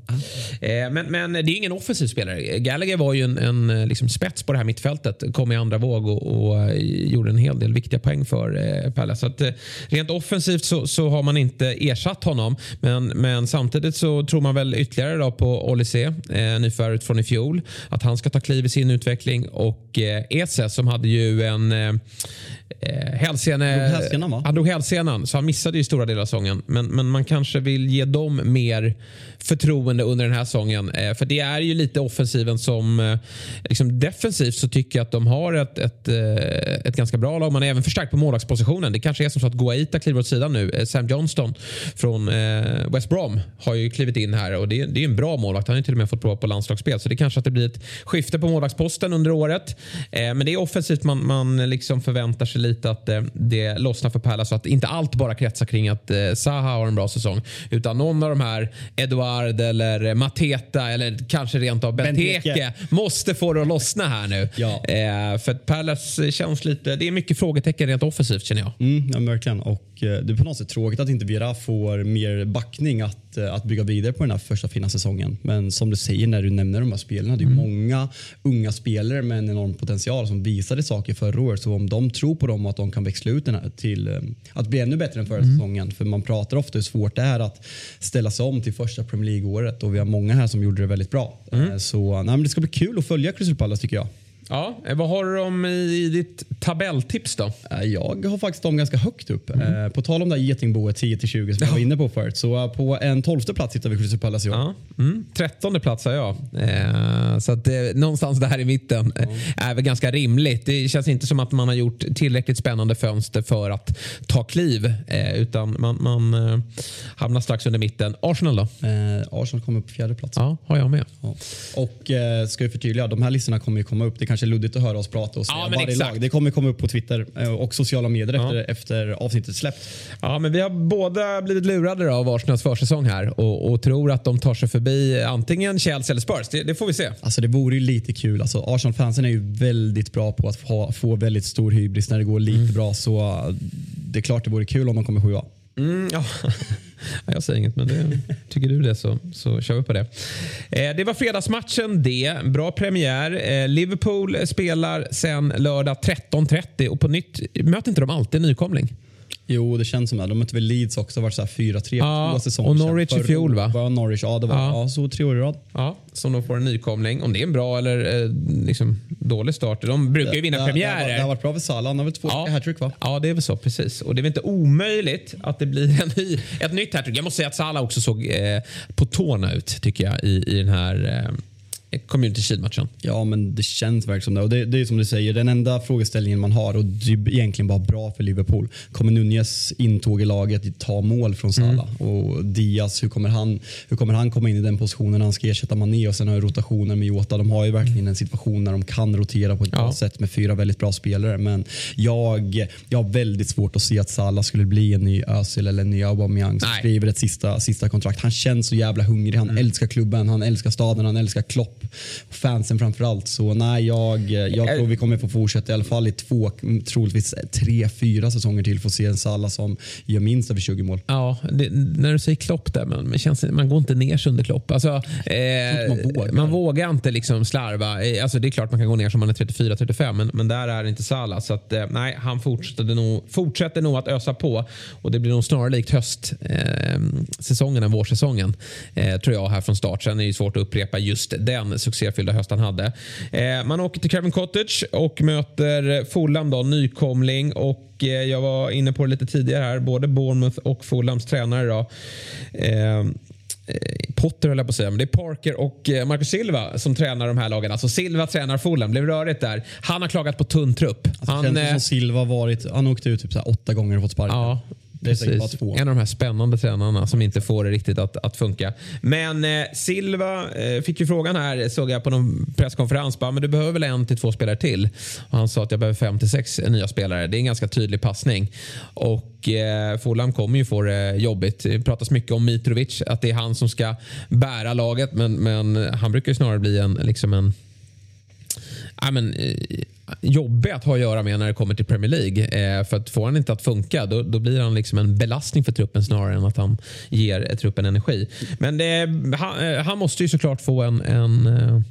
Mm. men, men det är ingen offensiv spelare. Gallagher var ju en, en eh, liksom spets på det här mittfältet. Kom i andra våg och, och eh, gjorde en hel del viktiga poäng för Palace. Så att, rent offensivt så, så, har man inte ersatt honom. Men, men samtidigt så tror man väl ytterligare då på Olise, eh, nyförvärvet från i fjol. Att han ska ta kliv i sin utveckling. Och eh, Ese som hade ju en eh, hälsene... Han drog hälsenan så han missade ju stora delar av säsongen. Men, men man kanske vill ge dem mer förtroende under den här säsongen. Eh, för det är ju lite offensiven som... Eh, liksom defensivt så tycker jag att de har ett, ett, eh, ett ganska bra lag. Man är även förstärkt på målvaktspositionen. Det kanske är som så att Guaita kliver åt sidan nu. Sam Johnston från West Brom har ju klivit in här och det, det är en bra målvakt. Han har ju till och med fått prova på landslagsspel. Så det kanske att det blir ett skifte på målvaktsposten under året. Men det är offensivt man, man liksom förväntar sig lite att det lossnar för Pärla så att inte allt bara kretsar kring att Saha Zaha har en bra säsong. Utan någon av de här, Eduard eller Mateta eller kanske rent av Benteke, Benteke. måste få det att lossna här nu. Ja. Eh, för att Palace känns lite, det är mycket frågetecken rent offensivt känner jag. Mm, ja, verkligen. Och eh, det är på något sätt tråkigt att inte Vieira får mer backning att, eh, att bygga vidare på den här första fina säsongen. Men som du säger när du nämner de här spelarna, det är många unga spelare med en enorm potential som visade saker förra året. Så om de tror på dem och att de kan växla ut den här till eh, att bli ännu bättre än förra säsongen. För man pratar ofta hur svårt det är att ställa sig om till första Premier League-året och vi har många här som gjorde det väldigt bra. Eh, Så nej, det ska bli kul att följa Crystal Palace tycker jag. Ja, eh, vad har du om i ditt tabelltips då? Eh, Jag har faktiskt dem ganska högt upp. Eh, På tal om det här getingboet 10-20 som jag var inne på förut. Så på en tolfte plats hittar vi Crystal Palace i år. Ja, mm. Trettonde plats har jag. Så att, eh, någonstans där i mitten eh, är väl ganska rimligt. Det känns inte som att man har gjort tillräckligt spännande fönster för att ta kliv. Utan man, man hamnar strax under mitten. Arsenal då? Eh, Arsenal kommer upp på fjärde plats. Ja, har jag med. Ja. Och ska vi förtydliga, de här listorna kommer ju komma upp. Det kanske luddigt att höra oss prata och säga Ja, varje exakt. lag. Det kommer komma upp på Twitter eh, och sociala medier efter, efter avsnittet släppt. Ja, men vi har båda blivit lurade då av Arsenals försäsong här och, och tror att de tar sig förbi antingen Chelsea eller Spurs. Det, det får vi se. Alltså det vore ju lite kul. Alltså, Arsenal-fansen är ju väldigt bra på att få, få väldigt stor hybris när det går lite Mm. bra. Så eh, det är klart det vore kul om de kommer sjua. Mm, ja. Jag säger inget, men det, tycker du det så, så kör vi på det. Eh, det var fredagsmatchen det. Bra premiär. Eh, Liverpool spelar sen lördag 13.30 och på nytt möter inte de alltid en nykomling. Jo, det känns som det. De mötte väl Leeds också. Det var så här 4-3 Ja, två säsonger och. Norwich i fjol, va? Var Norwich, ja, det var Ja. ja. så tre år i rad. Ja, som de får en nykomling. Om det är en bra eller eh, liksom, dålig start. De brukar ju vinna det, det, har- premiärer. det har varit bra för Salah. Han har väl två Ja. hattrick va? Ja, det är väl så. Precis. Och det är väl inte omöjligt att det blir en ny, ett nytt hattrick. Jag måste säga att Salah också såg eh, på tårna ut tycker jag i, i den här eh, Community Shield-matchen. Ja, men det känns verkligen som det. Och det, det är som du säger, den enda frågeställningen man har och det är egentligen bara bra för Liverpool. Kommer Nunez intåg i laget ta mål från Salah? Och Diaz, hur kommer, han, hur kommer han komma in i den positionen när han ska ersätta Mané? Och sen har rotationen med Jota. De har ju verkligen en situation där de kan rotera på ett Ja. bra sätt med fyra väldigt bra spelare. Men jag, jag har väldigt svårt att se att Salah skulle bli en ny Özil eller en ny Aubameyang som skriver ett sista, sista kontrakt. Han känns så jävla hungrig. Han älskar klubben, han älskar staden, han älskar Klopp. Fansen framförallt. Så nej, jag, jag tror vi kommer få fortsätta i alla fall i två, troligtvis tre, fyra säsonger till för att se en Salah som gör minst över 20 mål. Ja, det, när du säger Klopp där, men, men känns, man går inte ner sig under Klopp. Alltså, eh, man vågar. man vågar inte liksom slarva. Eh, Alltså, det är klart man kan gå ner som man är 34-35, men, men där är inte Salah. Så att, eh, nej, han fortsätter nog, fortsätter nog att ösa på. Och det blir nog snarare likt höstsäsongen eh, än vårsäsongen. Eh, tror jag här från start. Sen är det ju svårt att upprepa just den succéfyllda höst han hade. Eh, man åker till Craven Cottage och möter Fulham, då, nykomling. Och eh, jag var inne på det lite tidigare här. Både Bournemouth och Fulhams tränare. Då. Eh, Potter höll jag på att säga, men det är Parker och Marcus Silva som tränar de här lagen. Alltså Silva tränar Fulham, blev rörigt där. Han har klagat på tunn trupp. Alltså, Han, känns eh, som Silva varit, han åkte ut typ så åtta gånger och fått sparken. Ja, det är säkert bara precis. två. En av de här spännande tränarna som inte får det riktigt att, att funka. Men eh, Silva eh, fick ju frågan här, såg jag på någon presskonferens, bara, men du behöver väl en till två spelare till? Och han sa att jag behöver fem till sex nya spelare. Det är en ganska tydlig passning. Och eh, Fulham kommer ju få det jobbigt. Det pratas mycket om Mitrovic, att det är han som ska bära laget. Men, men han brukar ju snarare bli en, liksom en ja, men, eh, jobbig att ha att göra med när det kommer till Premier League. Eh, för att får han inte att funka då, då blir han liksom en belastning för truppen snarare än att han ger truppen energi. Men det, han, eh, han måste ju såklart få en, en,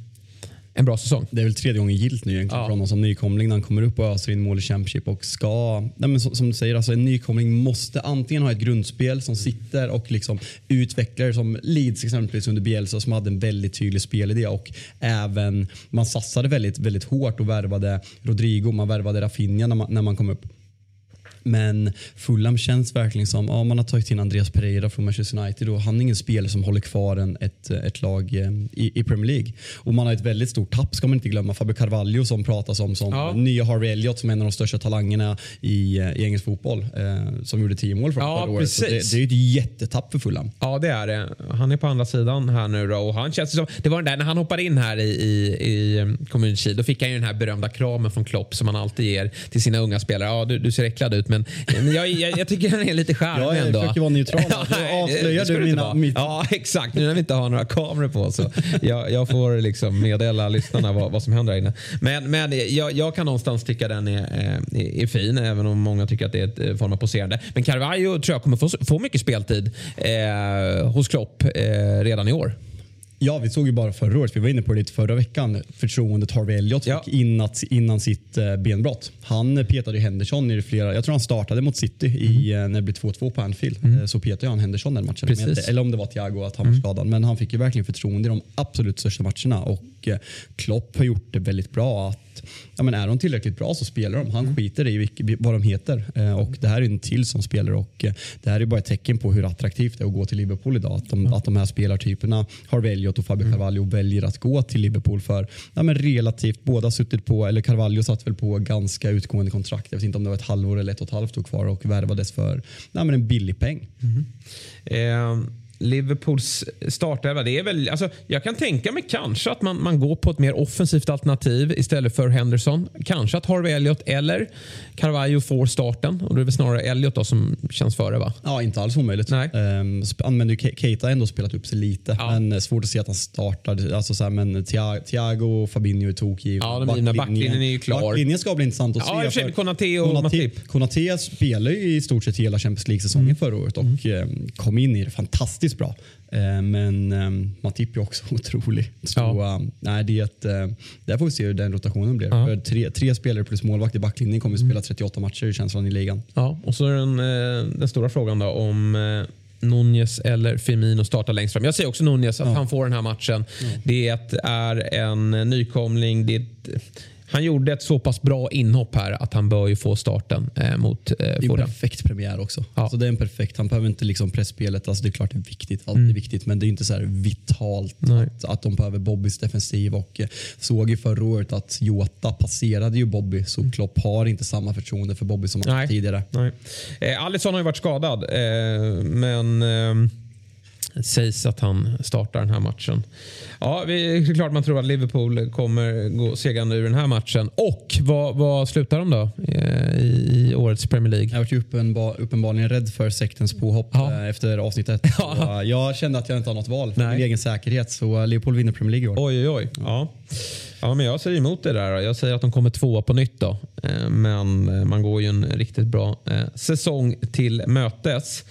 en bra säsong. Det är väl tredje gången gilt nu egentligen Ja. för honom som nykomling när han kommer upp och öser in mål i Championship och ska, nej men som, du säger, alltså en nykomling måste antingen ha ett grundspel som sitter och liksom utvecklar som Leeds exempelvis under Bielsa som hade en väldigt tydlig spelidé och även man satsade väldigt, väldigt hårt och värvade Rodrigo, man värvade Rafinha när man, när man kom upp. Men Fulham känns verkligen som, ja, man har tagit in Andreas Pereira från Manchester United och han är ingen spelare som håller kvar en, ett, ett lag eh, i, i Premier League. Och man har ett väldigt stort tapp ska man inte glömma. Fabio Carvalho som pratas om som ja. nya Harvey Elliott som en av de största talangerna i, eh, i engelsk fotboll. Eh, som gjorde tio mål förra ja, året. Det, det, är ett jättetapp för Fulham. Ja det är det. Han är på andra sidan här nu då, och han känns som, det var den där när han hoppade in här i, i, i eh, Community då fick han ju den här berömda kramen från Klopp som han alltid ger till sina unga spelare. Ja, du, du ser äcklad ut men jag, jag, jag tycker den är lite charmig ja, ändå. Jag försöker vara neutral. ja, avslöjar du mina... Mitt... Ja, exakt. Nu när vi inte har några kameror på så jag, jag får liksom meddela lyssnarna vad, vad som händer här inne. Men, men jag, jag kan någonstans tycka den är, är, är, fin även om många tycker att det är ett eh, form av poserande. Men Carvalho tror jag kommer få, få mycket speltid eh, hos Klopp eh, redan i år. Ja, vi såg ju bara förra året, vi var inne på det lite förra veckan, förtroendet Harvey Elliott ja. fick innan, innan sitt eh, benbrott. Han petade ju Henderson i flera, jag tror han startade mot City mm. i, när det blev 2-2 på Anfield. Mm. Eh, så petade han Henderson den matchen. Precis. Eller om det var Thiago att han var mm. skadad. Men han fick ju verkligen förtroende i de absolut största matcherna och eh, Klopp har gjort det väldigt bra att ja, men är de tillräckligt bra så spelar de. Han mm. skiter i vilka, vad de heter. Eh, och det här är en till som spelare och eh, det här är bara ett tecken på hur attraktivt det är att gå till Liverpool idag. Att de, mm. att de här spelartyperna har Elliot och Fabio mm. Carvalho väljer att gå till Liverpool för ja, men relativt, båda suttit på, eller Carvalho satt väl på ganska utgående kontrakt. Jag vet inte om det var ett halvår eller ett och ett halvt år kvar och värvades för ja, men en billig peng. Mm. Eh. Liverpools startelva. Det är väl, alltså, jag kan tänka mig kanske att man, man går på ett mer offensivt alternativ istället för Henderson. Kanske att Harvey Elliott eller Carvalho får starten. Och det är väl snarare Elliott då som känns före va? Ja, inte alls omöjligt. Nej. Um, använder Keita ändå spelat upp sig lite. Ja. Men svårt att se att han startar. Alltså, så här, men Thiago och Fabinho är tokgivna. Ja, givna. Backlinjen är ju klar. Backlinjen ska bli intressant att ja, se. Ja, Konate och Konate, Matip. Konate spelade ju i stort sett hela Champions League-säsongen mm. förra året och mm. kom in i det fantastiskt fantastiskt bra. Eh, men um, Matip är också otrolig. Så, ja. um, nej, det, ett, uh, där får vi se hur den rotationen blir. Ja. tre, tre spelare plus målvakt i backlinjen kommer att spela 38 mm. matcher i känslan i ligan. Ja, och så är den, den stora frågan då om Nunez eller Firmino startar längst fram. Jag säger också Nunez att ja. han får den här matchen. Ja. Det är en nykomling. Det är han gjorde ett så pass bra inhopp här att han bör ju få starten eh, mot eh, Det är en perfekt premiär också. Ja. Alltså det är en perfekt, han behöver inte liksom pressspelet. Alltså det är klart det är viktigt, alltid mm. viktigt. Men det är inte så vitalt att, att de behöver Bobbys defensiv. Och eh, såg ju förra året att Jota passerade ju Bobby. Så mm. Klopp har inte samma förtroende för Bobby som han hade tidigare. Nej. Eh, Alisson har ju varit skadad. Eh, men eh, sägs att han startar den här matchen. Ja, det är klart man tror att Liverpool kommer gå segrande ur den här matchen. Och vad, vad slutar de då eh, i, i årets Premier League? Jag var uppenbar, uppenbarligen rädd för sektens påhopp ja. Eh, efter avsnitt ett. Ja. Jag kände att jag inte har något val för Nej. min egen säkerhet. Så Liverpool vinner Premier League i år. Oj, oj, oj. Ja. Ja, men jag säger emot det där. Jag säger att de kommer tvåa på nytt. Då. Eh, men man går ju en riktigt bra säsong till mötes.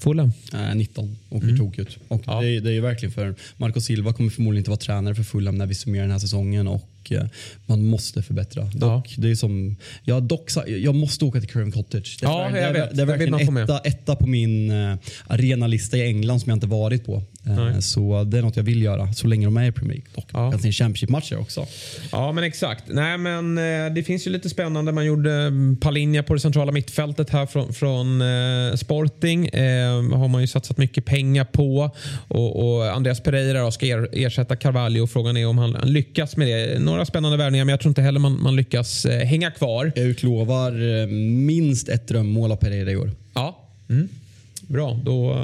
Fulham? Äh, 19. Åker mm. tokigt. Och ja. det, det är verkligen för Marco Silva kommer förmodligen inte vara tränare för Fulham när vi summerar den här säsongen. Och Eh, man måste förbättra. Dock, ja. det är som, ja, dock, jag måste åka till Craven Cottage. Det är, ja, det, är, det, det är verkligen etta, etta på min uh, arenalista i England som jag inte varit på. Uh, så det är något jag vill göra så länge de är i Premier League. Och ja. kanske en Championship-matcher också. Ja men exakt. Nej, men, uh, det finns ju lite spännande. Man gjorde mm, Palinja på det centrala mittfältet här från, från Sporting. har man ju satsat mycket pengar på. Och, och Andreas Pereira ska er, ersätta Carvalho. Frågan är om han, han lyckas med det några spännande värvningar men jag tror inte heller man, man lyckas eh, hänga kvar. Jag utlovar eh, minst ett drömmål av Pereira i år. Ja, mm. bra. Då,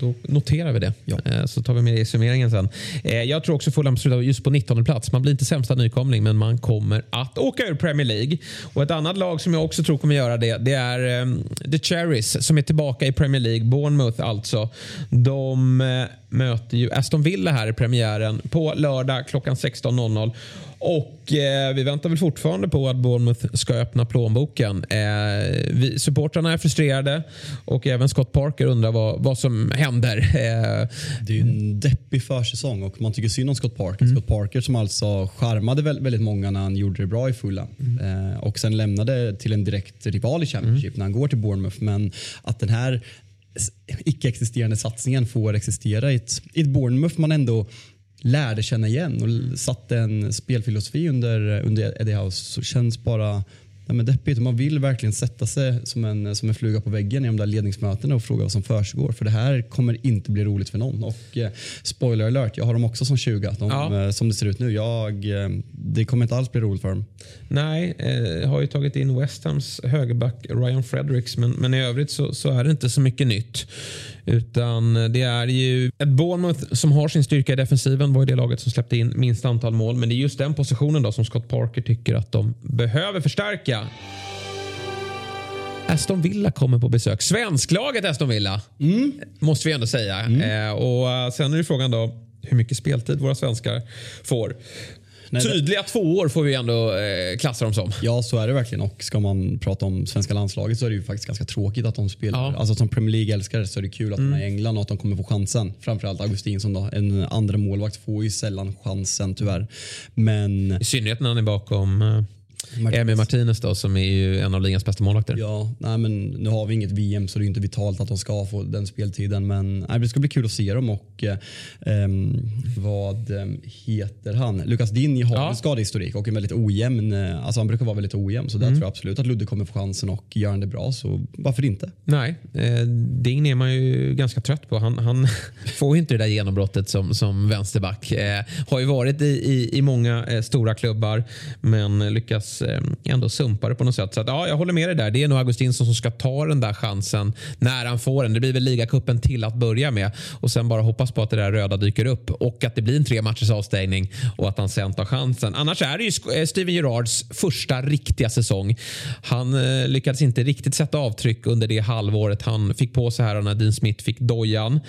då noterar vi det. Ja. Eh, så tar vi med det i summeringen sen. Eh, jag tror också Fulham slutar just på 19 plats. Man blir inte sämsta nykomling men man kommer att åka ur Premier League. Och Ett annat lag som jag också tror kommer göra det det är um, The Cherries som är tillbaka i Premier League. Bournemouth alltså. De uh, möter ju Aston Villa här i premiären på lördag klockan 16.00. Och eh, vi väntar väl fortfarande på att Bournemouth ska öppna plånboken. Eh, vi, supportrarna är frustrerade och även Scott Parker undrar vad, vad som händer. Eh, det är ju en deppig försäsong och man tycker synd om Scott Parker. Mm. Scott Parker som alltså charmade väldigt många när han gjorde det bra i Fulham mm. eh, och sen lämnade till en direkt rival i Championship mm. när han går till Bournemouth. Men att den här icke-existerande satsningen får existera i ett, i ett Bournemouth man ändå lärde känna igen och satte en spelfilosofi under, under Eddie House så känns bara nej men deppigt. Man vill verkligen sätta sig som en, som en fluga på väggen i de där ledningsmötena och fråga vad som försiggår. För det här kommer inte bli roligt för någon. Och eh, spoiler alert, jag har dem också som 20. De, Ja. eh, Som det ser ut nu. Jag, eh, det kommer inte alls bli roligt för dem. Nej, eh, har ju tagit in West Hams högerback Ryan Fredericks men, men i övrigt så, så är det inte så mycket nytt. Utan det är ju ett Bournemouth som har sin styrka i defensiven var ju det laget som släppte in minst antal mål. Men det är just den positionen då som Scott Parker tycker att de behöver förstärka. Aston Villa kommer på besök. Svensklaget Aston Villa, måste vi ändå säga. Eh, och eh, Sen är det frågan då hur mycket speltid våra svenskar får. Nej, det- Tydliga två år får vi ändå eh, klassa dem som. Ja, så är det verkligen. Och ska man prata om svenska landslaget så är det ju faktiskt ganska tråkigt att de spelar. Ja. Mm. Alltså som Premier League-älskare så är det kul att de är i England och att de kommer få chansen. Framförallt Augustinsson då. En andra målvakt får ju sällan chansen tyvärr. Men I synnerhet när han är bakom eh, Martinez. Emi Martinez då, som är ju en av ligans bästa målvakter. Ja, nej men nu har vi inget VM så det är inte vitalt att de ska få den speltiden. Men nej, det ska bli kul att se dem och eh, vad heter han? Lukas Dinj har Ja. en skadehistorik och en väldigt ojämn, eh, alltså han brukar vara väldigt ojämn så där tror jag absolut att Ludde kommer få chansen och gör han det bra så varför inte? Nej, eh, Ding är man ju ganska trött på. Han, han får ju inte det där genombrottet som, som vänsterback. Eh, har ju varit i, i, i många eh, stora klubbar men lyckas lyckas eh, ändå sumpa det på något sätt. Så att, ja, jag håller med dig där. Det är nog Augustinsson som ska ta den där chansen när han får den. Det blir väl ligacupen till att börja med och sen bara hoppas på att det där röda dyker upp och att det blir en tre matchers avstängning och att han sen tar chansen. Annars är det ju eh, Steven Gerrards första riktiga säsong. Han eh, lyckades inte riktigt sätta avtryck under det halvåret han fick på sig här när Dean Smith fick dojan.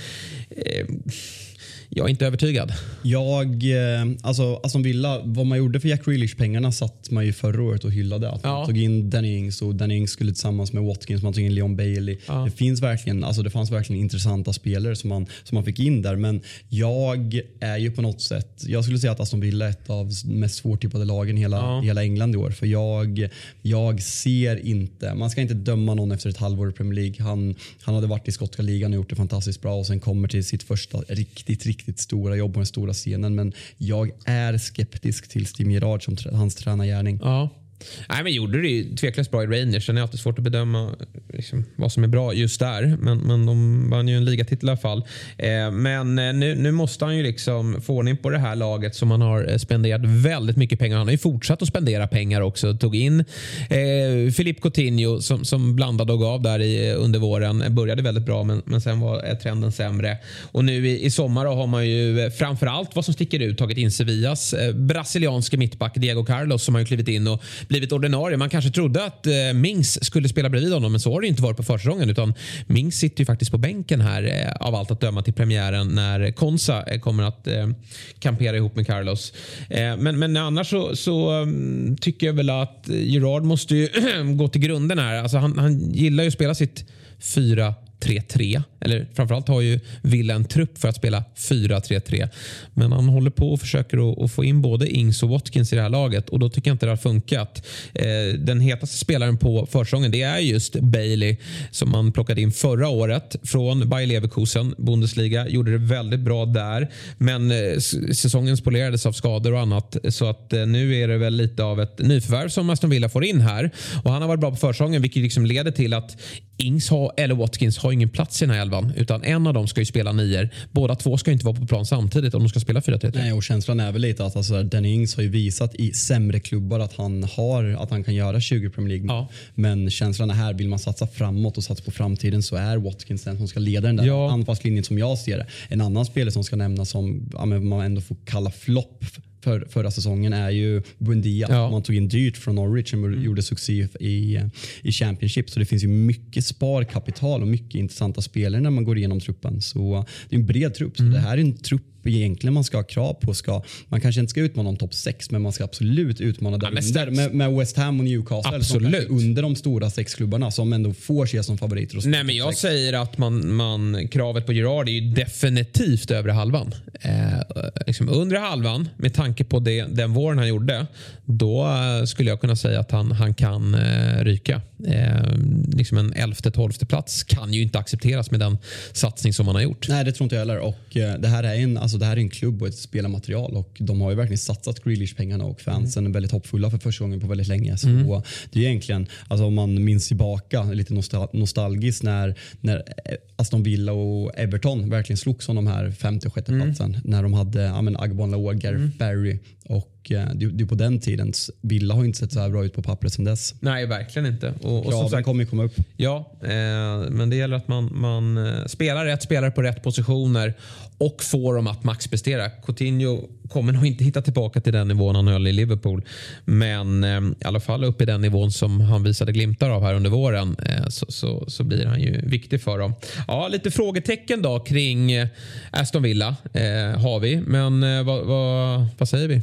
Jag är inte övertygad. Jag, eh, alltså Aston Villa, vad man gjorde för Jack Grealish-pengarna satt man ju förra året och hyllade. Att Ja. Man tog in Danny Ings och Danny Ings skulle tillsammans med Watkins, man tog in Leon Bailey. Ja. Det, finns verkligen, alltså det fanns verkligen intressanta spelare som man, som man fick in där. Men jag är ju på något sätt, jag skulle säga att Aston Villa är ett av de mest svårtippade lagen i hela, Ja. hela England i år. För jag, jag ser inte, man ska inte döma någon efter ett halvår i Premier League. Han, han hade varit i skotska ligan och gjort det fantastiskt bra och sen kommer till sitt första riktigt, riktigt riktigt stora jobb på den stora scenen. Men jag är skeptisk till Steven Gerard som hans tränargärning. Ja. Nej, men gjorde det ju tveklöst bra i Rangers. Sen är det alltid svårt att bedöma liksom, vad som är bra just där. Men, men de vann ju en ligatitel i alla fall. Eh, men eh, nu, nu måste han ju liksom få ordning på det här laget som han har eh, spenderat väldigt mycket pengar. Han har ju fortsatt att spendera pengar också. Tog in eh, Philippe Coutinho som, som blandade och gav där i, eh, under våren. Började väldigt bra men, men sen var trenden sämre. Och nu i, i sommar då har man ju eh, framförallt vad som sticker ut tagit in Sevillas eh, brasilianske mittback Diego Carlos som har ju klivit in och blivit ordinarie. Man kanske trodde att eh, Mings skulle spela bredvid honom men så har det inte varit på försäsongen utan Mings sitter ju faktiskt på bänken här eh, av allt att döma till premiären när Konsa eh, kommer att eh, kampera ihop med Carlos. Eh, men, men annars så, så um, tycker jag väl att Gerard måste ju gå till grunden här. Alltså han, han gillar ju att spela sitt 4 3-3. Eller framförallt har ju Villa en trupp för att spela 4-3-3. Men han håller på och försöker att, att få in både Ings och Watkins i det här laget och då tycker jag inte det har funkat. Eh, den hetaste spelaren på försäsongen det är just Bailey som man plockade in förra året från Bayer Leverkusen, Bundesliga. Gjorde det väldigt bra där. Men eh, säsongen spolerades av skador och annat så att eh, nu är det väl lite av ett nyförvärv som Aston Villa får in här. Och han har varit bra på försäsongen vilket liksom leder till att Ings har, eller Watkins har ingen plats i den här elvan utan en av dem ska ju spela nior. Båda två ska inte vara på plan samtidigt om de ska spela 4-3-3. Nej, och känslan är väl lite att alltså, Danny Ings har ju visat i sämre klubbar att han, har, att han kan göra 20 Premier League Ja. Men känslan är här, vill man satsa framåt och satsa på framtiden så är Watkins den som ska leda den där Ja. anfallslinjen som jag ser det. En annan spelare som ska nämnas som ja, man ändå får kalla flopp för, förra säsongen är ju Buendia. Ja. Man tog in dyrt från Norwich som gjorde succé i, i Championship. Så det finns ju mycket sparkapital och mycket intressanta spelare när man går igenom truppen. Så det är en bred trupp. Så det här är en trupp egentligen man ska ha krav på. Ska, man kanske inte ska utmana om topp 6 men man ska absolut utmana där men under med, med West Ham och Newcastle. Absolut. under de stora sex klubbarna som ändå får ses som favoriter. och Nej, men jag sex. säger att man, man, kravet på Gerard är ju definitivt övre halvan. Eh, liksom undre halvan, med tanke på det, den våren han gjorde, då eh, skulle jag kunna säga att han, han kan eh, ryka. Eh, liksom en elfte, tolfte plats kan ju inte accepteras med den satsning som man har gjort. Nej, det tror inte jag heller. Och, eh, det här är en, alltså det här är en klubb och ett spelarmaterial och de har ju verkligen satsat Grealish-pengarna och fansen är väldigt hoppfulla för första gången på väldigt länge. Så Mm. det är egentligen, alltså om man minns tillbaka lite nostal nostalgiskt när, när Aston Villa och Everton verkligen slogs om de här femte och sjätte Mm. platsen. När de hade ja, Agbon Law, Gareth Barry och eh, det, det är på den tiden. Villa har inte sett så här bra ut på pappret sedan dess. Nej, verkligen inte. Och, och Kraven sagt, kommer ju komma upp. Ja, eh, men det gäller att man, man eh, spelar rätt spelare på rätt positioner och får dem att maxprestera. Coutinho kommer nog inte hitta tillbaka till den nivån han höll i Liverpool. Men eh, i alla fall upp i den nivån som han visade glimtar av här under våren eh, så, så, så blir han ju viktig för dem. Ja, lite frågetecken då kring eh, Aston Villa eh, har vi. Men eh, vad, vad, vad säger vi?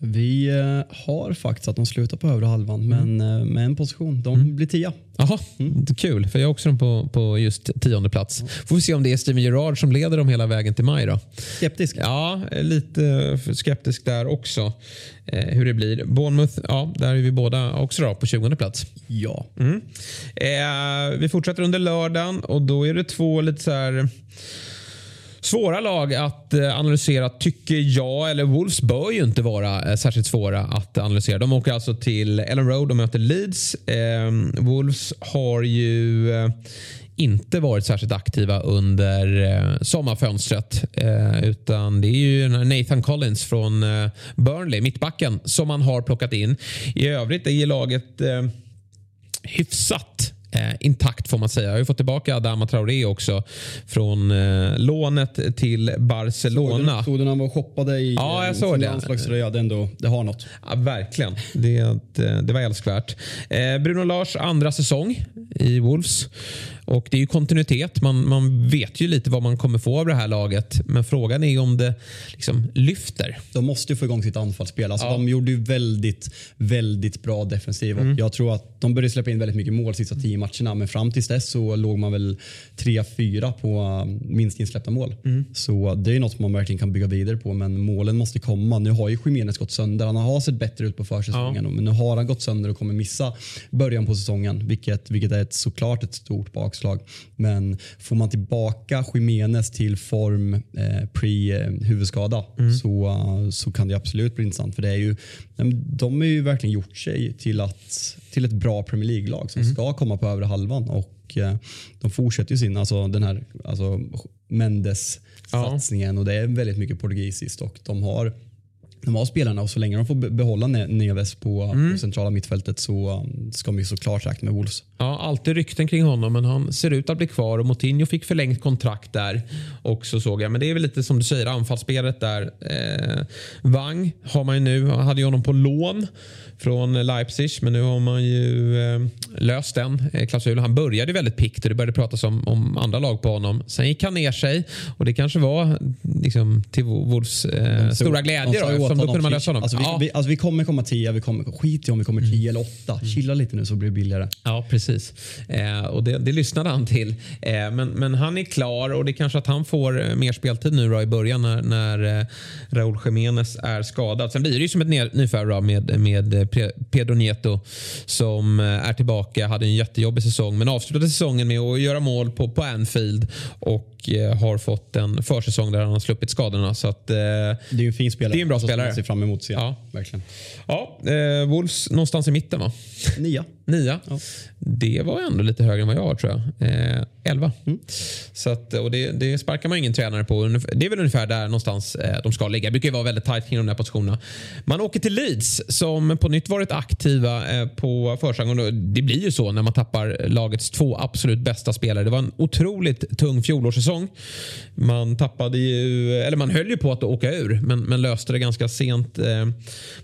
Vi eh, har faktiskt att de slutar på övre halvan men eh, med en position. De blir tia. Jaha, är kul. För jag har också dem på, på just tionde plats. Får vi se om det är Steven Gerrard som leder dem hela vägen till maj då. Skeptisk. Ja, lite skeptisk där också. Eh, hur det blir. Bournemouth, ja, där är vi båda också då, på 20 plats. Ja. Mm. Eh, vi fortsätter under lördagen och då är det två lite så här svåra lag att eh, analysera tycker jag. Eller Wolves bör ju inte vara eh, särskilt svåra att analysera. De åker alltså till Ellen Road och möter Leeds. Eh, Wolves har ju eh, inte varit särskilt aktiva under sommarfönstret. Utan det är ju Nathan Collins från Burnley, mittbacken, som man har plockat in. I övrigt är laget hyfsat eh, intakt får man säga. Jag har ju fått tillbaka Adama Traoré också från eh, lånet till Barcelona. Såg du när han var shoppade i Ja, jag eh, såg det. landslagströja? Det, ändå, det har något. Ja, verkligen. Det, det, det var älskvärt. Eh, Bruno Lars andra säsong i Wolves. Och Det är ju kontinuitet. Man, man vet ju lite vad man kommer få av det här laget. Men frågan är om det liksom lyfter. De måste ju få igång sitt anfallsspel. Alltså, Ja. De gjorde ju väldigt, väldigt bra defensiv. Och Jag tror att de började släppa in väldigt mycket mål sista tio matcherna. Men fram tills dess så låg man väl 3-4 på um, minst insläppta mål. Så det är något man verkligen kan bygga vidare på. Men målen måste komma. Nu har ju Jiménez gått sönder. Han har sett bättre ut på försäsongen. Men nu har han gått sönder och kommer missa början på säsongen. Vilket, vilket är ett, såklart ett stort bakslag. Men får man tillbaka Jiménez till form eh, pre-huvudskada så, så kan det absolut bli intressant. För det är ju, de har ju verkligen gjort sig till, att, till ett bra Premier League-lag som ska komma på övre halvan. Och eh, de fortsätter ju sin, alltså den här alltså Mendes-satsningen. Och det är väldigt mycket portugisiskt och de har de har spelarna och så länge de får be- behålla Ne- Neves på, på centrala mittfältet så um, ska de ju såklart räkna med Wolves. Ja, alltid rykten kring honom, men han ser ut att bli kvar och Moutinho fick förlängt kontrakt där också såg jag. Men det är väl lite som du säger, anfallsspelet där. Eh, Wang har man ju nu, hade ju honom på lån från Leipzig, men nu har man ju eh, löst den eh, klausulen. Han började väldigt pikt och det började pratas om, om andra lag på honom. Sen gick han ner sig och det kanske var liksom, till Wolves eh, stora glädje då, eftersom då kunde man "Shit, lösa honom. Alltså vi, ja. vi, alltså vi kommer komma tia, vi kommer, skit i om vi kommer tio eller åtta. Chilla lite nu så blir det billigare. Ja, precis. Eh, och det, det lyssnade han till. Eh, men, men han är klar och det är kanske att han får eh, mer speltid nu då i början när, när Raúl Jiménez är skadad. Sen blir det ju som ett nyförvärv med, med Pedro Nieto som eh, är tillbaka. Hade en jättejobbig säsong men avslutade säsongen med att göra mål på, på Anfield och eh, har fått en försäsong där han har sluppit skadorna. Så att, eh, Det är en fin spelare. Det är en bra som man spelare. ser fram emot att se. Ja. Verkligen. ja, eh, Wolves någonstans i mitten va? Nia. Nia. Ja. Det var ändå lite högre än vad jag har tror jag. Eh, 11. Så att, och det, det sparkar man ingen tränare på. Det är väl ungefär där någonstans de ska ligga. Det brukar ju vara väldigt tajt kring de där positionerna. Man åker till Leeds som på nytt varit aktiva eh, på försäsongen. Det blir ju så när man tappar lagets två absolut bästa spelare. Det var en otroligt tung fjolårssäsong. Man tappade ju, eller man höll ju på att åka ur men, men löste det ganska sent eh,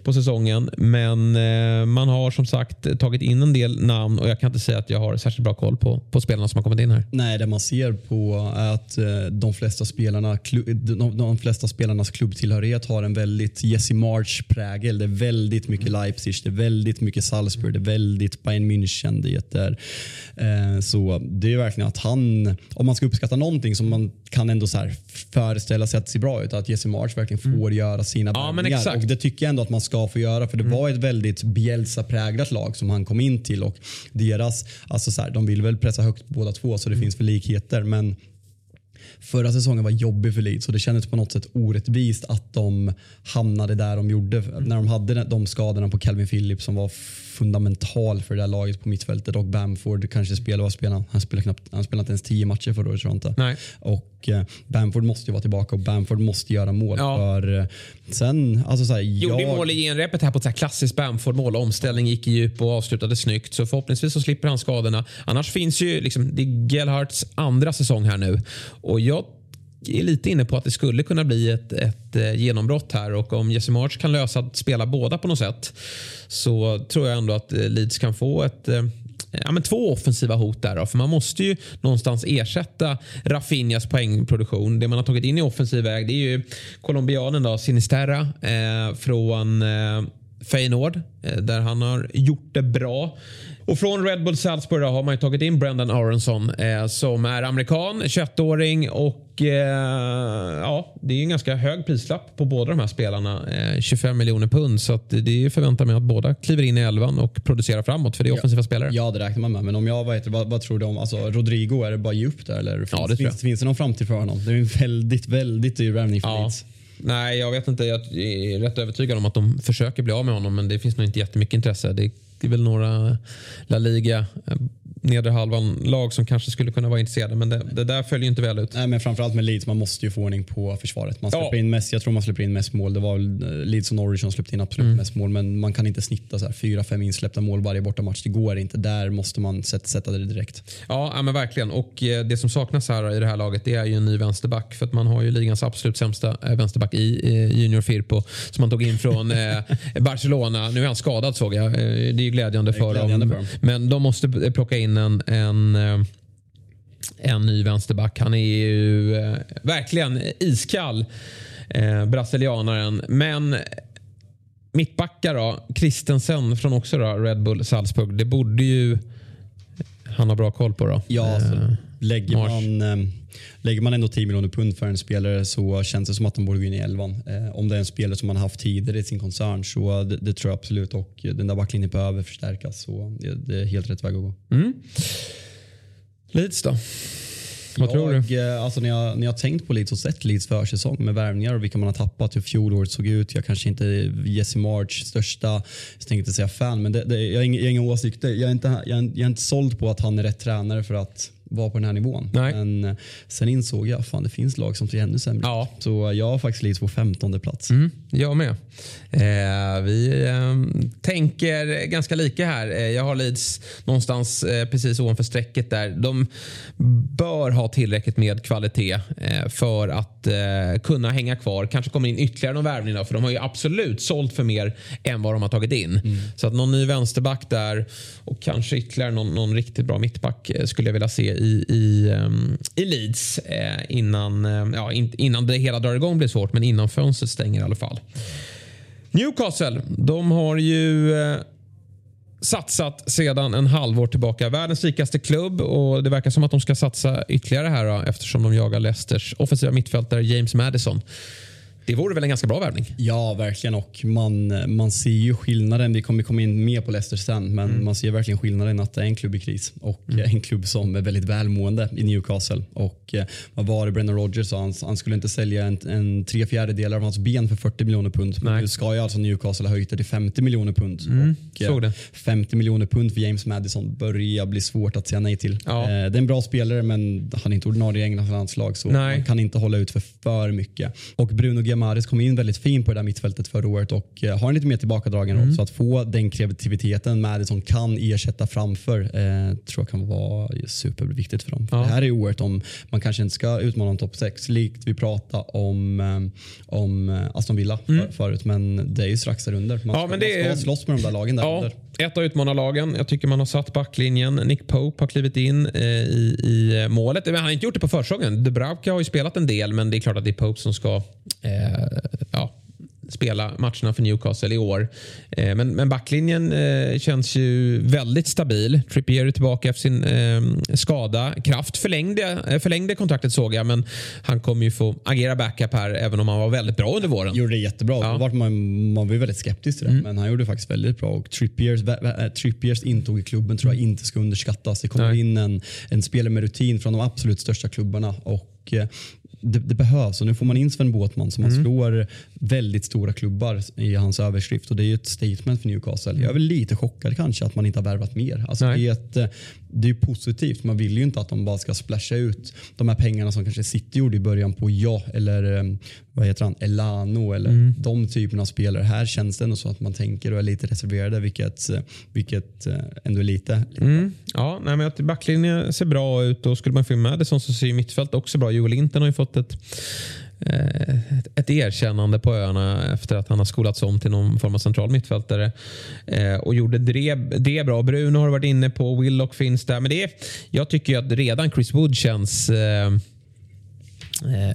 på säsongen. Men eh, man har som sagt tagit in en del namn och jag kan inte säga att jag har särskilt bra koll på, på spelarna som har kommit in här. Nej, det man ser på är att de flesta, spelarna, de, de flesta spelarnas klubbtillhörighet har en väldigt Jesse March-prägel. Det är väldigt mycket Leipzig, det är väldigt mycket Salzburg, det är väldigt Bayern München. Det är, eh, så det är verkligen att han, om man ska uppskatta någonting som man kan ändå så föreställa sig att det ser bra ut, att Jesse March verkligen får göra sina Ja, värvningar. exakt. Och det tycker jag ändå att man ska få göra för det var ett väldigt Bielsa-präglat lag som han kom in till och deras, alltså så här, de vill väl pressa högt båda två så det finns väl likheter men Förra säsongen var jobbig för Leeds och det kändes på något sätt orättvist att de hamnade där de gjorde. När de hade de skadorna på Calvin Phillips som var fundamental för det där laget på mittfältet och Bamford kanske spelade, vad spelade han? Spelade knappt, han spelade inte ens tio matcher förra året tror jag inte. Nej. Och eh, Bamford måste ju vara tillbaka och Bamford måste göra mål. Ja. För eh, sen, alltså såhär, Gjorde jag, mål i genrepet här på ett klassiskt Bamford-mål. Omställning gick i djup och avslutade snyggt. Så förhoppningsvis så slipper han skadorna. Annars finns ju liksom, det är Gelharts andra säsong här nu. Och jag är lite inne på att det skulle kunna bli ett, ett eh, genombrott här och om Jesse March kan lösa att spela båda på något sätt så tror jag ändå att eh, Leeds kan få ett eh, Ja, men två offensiva hot där. Då, för man måste ju någonstans ersätta Rafinhas poängproduktion. Det man har tagit in i offensiv väg det är ju colombianen då, Sinisterra eh, från eh, Feyenoord eh, där han har gjort det bra. Och från Red Bull Salzburg har man ju tagit in Brendan Aronson eh, som är amerikan, 21-åring och eh, ja, det är ju en ganska hög prislapp på båda de här spelarna. Eh, 25 miljoner pund så att det förväntar mig att båda kliver in i elvan och producerar framåt för det är offensiva spelare. Ja, det räknar man med. Men om jag vad, heter, vad, vad tror du om alltså, Rodrigo? Är det bara ge upp där? Eller finns, Ja, det finns, finns det någon framtid för honom? Det är en väldigt, väldigt dyr värvning för Ja. Leeds. Nej, jag vet inte. Jag är rätt övertygad om att de försöker bli av med honom men det finns nog inte jättemycket intresse. Det är väl några La Liga, eh, nedre halvan lag som kanske skulle kunna vara intresserade men det, det där följer ju inte väl ut. Nej, men framförallt med Leeds, man måste ju få ordning på försvaret. Man släpper Ja. in mest, jag tror man släpper in mest mål. Det var eh, Leeds och Norwich som släppte in absolut Mm. mest mål. Men man kan inte snitta så här fyra, fem insläppta mål varje bortamatch. Det går inte. Där måste man sätta, sätta det direkt. Ja, ja, men verkligen. Och eh, det som saknas här i det här laget det är ju en ny vänsterback. För att man har ju ligans absolut sämsta eh, vänsterback i Junior Firpo som man tog in från Barcelona. Nu är han skadad såg jag. Det är ju glädjande, för, glädjande dem. för dem. Men de måste plocka in en, en eh, en ny vänsterback. Han är ju eh, verkligen iskall, eh, brasilianaren. Men mittbackar då, Christensen från också då, Red Bull Salzburg. Det borde ju han ha bra koll på då. Ja, alltså, Eh, lägger, Mars. man, eh, lägger man ändå 10 miljoner pund för en spelare så känns det som att de borde gå in i elvan. Eh, om det är en spelare som man haft tidigare i sin koncern så det, det tror jag absolut. Och den där backlinjen behöver förstärkas. Så det, det är helt rätt väg att gå. Leeds då? Vad tror du? jag, Alltså när, jag, när jag har tänkt på Leeds och sett Leeds försäsong med värvningar och vilka man har tappat, hur fjolåret såg ut. Jag kanske inte är Jesse March största, jag tänkte säga fan, men det, det, jag, har inga, jag har inga åsikter. Jag är, inte, jag, är, jag är inte såld på att han är rätt tränare för att vara på den här nivån. Nej. Men eh, sen insåg jag fan det finns lag som ser ännu sämre. Ja. Så jag har faktiskt Leeds på 15 plats. Mm, jag med. Eh, vi eh, tänker ganska lika här. Eh, jag har Leeds någonstans eh, precis ovanför strecket där. De bör ha tillräckligt med kvalitet för att kunna hänga kvar. Kanske kommer in ytterligare någon värvning då, för de har ju absolut sålt för mer än vad de har tagit in. Så att någon ny vänsterback där och kanske ytterligare någon, någon riktigt bra mittback skulle jag vilja se i, i, ehm, i Leeds eh, innan, eh, ja, innan det hela drar igång blir svårt men innan fönstret stänger i alla fall. Newcastle, de har ju eh, satsat sedan en halvår tillbaka. Världens rikaste klubb och det verkar som att de ska satsa ytterligare här då, eftersom de jagar Leicesters offensiva mittfältare James Madison. Det vore väl en ganska bra värvning? Ja, verkligen. Och man, man ser ju skillnaden. Vi kommer komma in mer på Leicester sen, men Mm. man ser verkligen skillnaden att det är en klubb i kris och en klubb som är väldigt välmående i Newcastle. Och eh, vad var det Brendan Rodgers sa? Han, han skulle inte sälja en, en tre fjärdedelar av hans ben för 40 miljoner pund. Men Nej. nu ska ju alltså Newcastle ha höjt det till 50 miljoner pund. och, eh, såg det. 50 miljoner pund för James Madison börjar bli svårt att säga nej till. Ja. Eh, det är en bra spelare, men han är inte ordinarie i Englands landslag så Nej. man kan inte hålla ut för för mycket. Och Bruno Giamares kom in väldigt fint på det där mittfältet förra året och eh, har en lite mer tillbakadragen Mm. roll. Så att få den kreativiteten Madison kan ersätta framför eh, tror jag kan vara superviktigt för dem. För Ja. Det här är oerhört om man kanske inte ska utmana om topp 6 likt vi pratade om, eh, om eh, Aston Villa för, förut. Men det är ju strax där under. Man Mm. Ja, ska, men det man är- ska slåss med de där lagen där Ja, under ett av utmanarlagen. Jag tycker man har satt backlinjen. Nick Pope har klivit in eh, i, i målet. Men han har inte gjort det på försäsongen. Dubravka har ju spelat en del men det är klart att det är Pope som ska eh, ja, spela matcherna för Newcastle i år. Eh, men, men backlinjen eh, känns ju väldigt stabil. Trippier är tillbaka efter sin eh, skada. Kraft förlängde, förlängde kontraktet såg jag men han kommer ju få agera backup här även om han var väldigt bra under våren. gjorde det jättebra. Ja. Var man, man var ju väldigt skeptisk till det. Men han gjorde faktiskt väldigt bra. Och Trippiers, Trippiers intåg i klubben tror jag inte ska underskattas. Det kommer Nej. in en, en spelare med rutin från de absolut största klubbarna. Och det, det, behövs och nu får man in Sven Båtman som mm. slår väldigt stora klubbar i hans överskrift och det är ju ett statement för Newcastle. Jag är väl lite chockad kanske att man inte har värvat mer. Alltså det, är ett, eh, det är positivt. Man vill ju inte att de bara ska splasha ut de här pengarna som kanske City gjorde i början på ja eller eh, vad heter han, Elano eller mm. de typerna av spelare. Här känns det ändå så att man tänker och är lite reserverade vilket, eh, vilket ändå är lite. Mm. Ja, nej, men att backlinjen ser bra ut och skulle man få med det som så ser mittfält också bra. Joel Linton har ju fått ett Eh, Eh, ett erkännande på öarna efter att han har skolats om till någon form av central mittfältare. Eh, och gjorde det, det bra. Bruno har varit inne på, Willock finns där. Men det är, jag tycker att redan Chris Wood känns eh,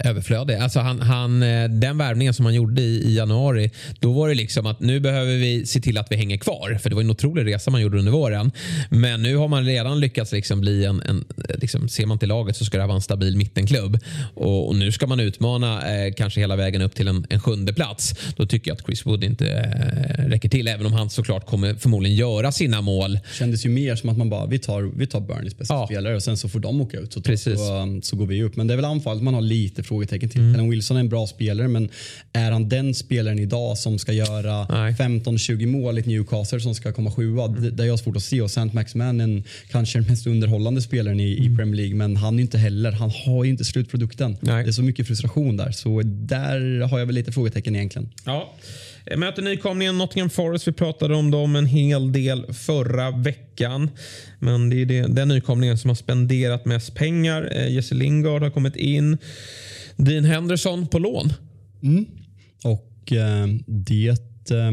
överflödig. Alltså han, han, eh, den värvningen som han gjorde i, i, januari, då var det liksom att nu behöver vi se till att vi hänger kvar. För det var en otrolig resa man gjorde under våren. Men nu har man redan lyckats liksom bli en, en liksom, ser man till laget så ska det vara en stabil mittenklubb. Och, och nu ska man utmana eh, kanske hela vägen upp till en, en sjunde plats. Då tycker jag att Chris Wood inte eh, räcker till. Även om han såklart kommer förmodligen göra sina mål. Det kändes ju mer som att man bara, vi tar, vi tar Burnleys bästa ja. spelare och sen så får de åka ut. Så, Precis. Så, så går vi upp. Men det är väl anfallet man har lite frågetecken till. Mm. Wilson är en bra spelare men är han den spelaren idag som ska göra 15-20 mål i Newcastle som ska komma sjua? Mm. Det, det är jag svårt att se och Saint Maximan är kanske den mest underhållande spelaren i, mm. i, Premier League men han är inte heller, han har inte slutprodukten. Nej. Det är så mycket frustration där så där har jag väl lite frågetecken egentligen. Ja. Möter nykomlingen Nottingham Forest. Vi pratade om dem en hel del förra veckan. Men det är det, den nykomlingen som har spenderat mest pengar. Eh, Jesse Lingard har kommit in. Dean Henderson på lån. Mm. Och eh, det eh,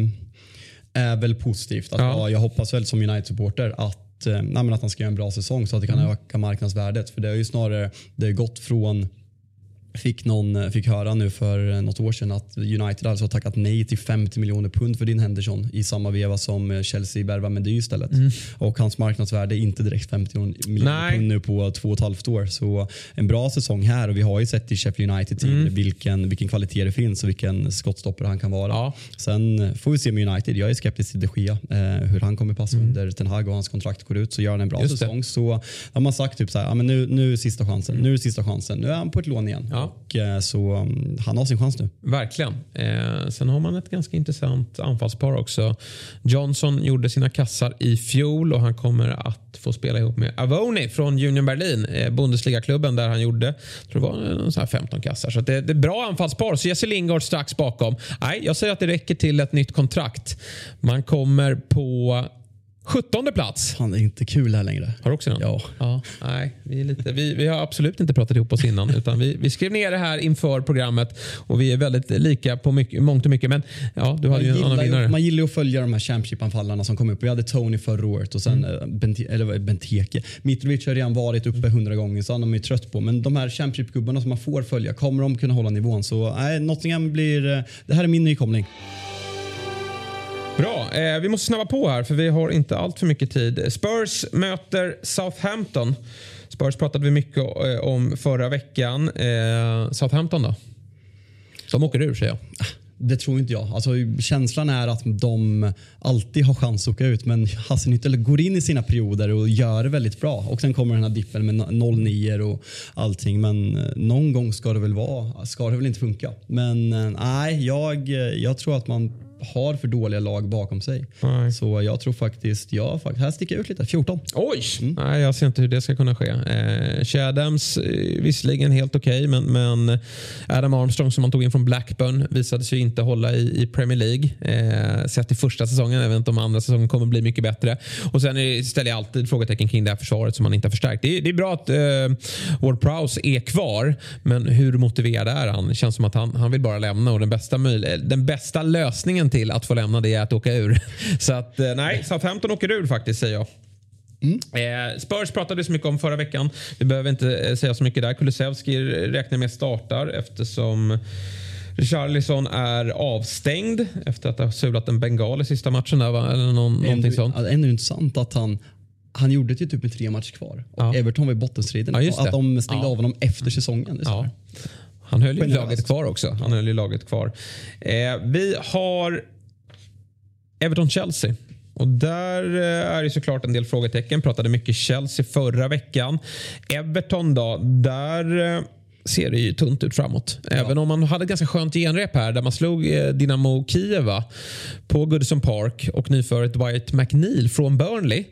är väl positivt. Att, ja. Jag hoppas väl som United-supporter att, eh, att han ska göra en bra säsong så att det kan mm. öka marknadsvärdet. För det har ju snarare det har gått från fick, någon, fick höra nu för något år sedan att United alltså har tackat nej till 50 miljoner pund för din Henderson i samma veva som Chelsea värvar Mendy istället. Mm. Och hans marknadsvärde är inte direkt 50 miljoner pund nu på två och ett halvt år. Så en bra säsong här och vi har ju sett i Sheffield United mm. vilken, vilken kvalitet det finns och vilken skottstoppare han kan vara. Ja. Sen får vi se med United. Jag är skeptisk till de Gea, eh, hur han kommer passa mm. under Ten Hag och hans kontrakt går ut. Så gör han en bra Just säsong det. så har man sagt typ så här, ja, men nu, nu är sista chansen, mm. nu är sista chansen. Nu är han på ett lån igen. Ja. Och, eh, så mm, han har sin chans nu. Verkligen. Eh, sen har man ett ganska intressant anfallspar också. Johnson gjorde sina kassar i fjol och han kommer att få spela ihop med Avoni från Union Berlin, eh, Bundesliga-klubben där han gjorde tror det var eh, så här 15 kassar. Så det, det är bra anfallspar. Så Jesse Lingard strax bakom. Nej, jag säger att det räcker till ett nytt kontrakt. Man kommer på 17 plats. Han är inte kul här längre. Har du också den? Ja. ja nej, vi, är lite, vi, vi har absolut inte pratat ihop oss innan. utan vi, vi skrev ner det här inför programmet och vi är väldigt lika på mycket, mångt och mycket. Men ja, du hade ju en annan vinnare. Man gillar ju att följa de här Championship-anfallarna som kom upp. Vi hade Tony förra året och sen mm. Eh, Bente, eller Benteke. Mitrovic har redan varit uppe hundra gånger så han är man ju trött på. Men de här Championship-gubbarna som man får följa, kommer de kunna hålla nivån? Så nej, Nottingham blir... Eh, det här är min nykomling. Bra. Eh, vi måste snabba på här för vi har inte allt för mycket tid. Spurs möter Southampton. Spurs pratade vi mycket eh, om förra veckan. Eh, Southampton då? De åker ur säger jag. Det tror inte jag. Alltså, känslan är att de alltid har chans att åka ut men Hasselnyttel går in i sina perioder och gör det väldigt bra. Och sen kommer den här dippen med 0-9 och allting. Men eh, någon gång ska det väl vara, ska det väl inte funka. Men eh, nej, jag, jag tror att man har för dåliga lag bakom sig. Nej. Så jag tror faktiskt, ja, här sticker jag ut lite. 14. Oj! Mm. Nej, jag ser inte hur det ska kunna ske. Eh, Shadams eh, visserligen helt okej, okay, men, men Adam Armstrong som man tog in från Blackburn visade sig inte hålla i, i Premier League. Eh, sett i första säsongen, jag vet inte om andra säsongen kommer bli mycket bättre. Och Sen är, ställer jag alltid frågetecken kring det här försvaret som man inte har förstärkt. Det, det är bra att eh, Ward Prowse är kvar, men hur motiverad är han? Det känns som att han, han vill bara lämna och den bästa, den bästa lösningen till att få lämna det är att åka ur. Så att eh, nej, Southampton åker ur faktiskt säger jag. Mm. Eh, Spurs pratade så mycket om förra veckan. Vi behöver inte eh, säga så mycket där. Kulusevski räknar med startar eftersom Richarlison är avstängd efter att ha sulat en bengal i sista matchen. Där, va? Eller någon, ändå, någonting sånt. Ändå intressant att han han gjorde det typ med tre matcher kvar. Och ja. Everton var i bottenstriden. Ja, att de stängde ja. av honom efter säsongen. Ja. Han höll ju laget kvar också. Han höll ju laget kvar. Eh, vi har Everton-Chelsea. Och där eh, är det såklart en del frågetecken. Pratade mycket Chelsea förra veckan. Everton då, där eh, ser det ju tunt ut framåt. Även om man hade ett ganska skönt genrep här där man slog eh, Dynamo Kiev på Goodison Park och nyförvärvet Dwight McNeil från Burnley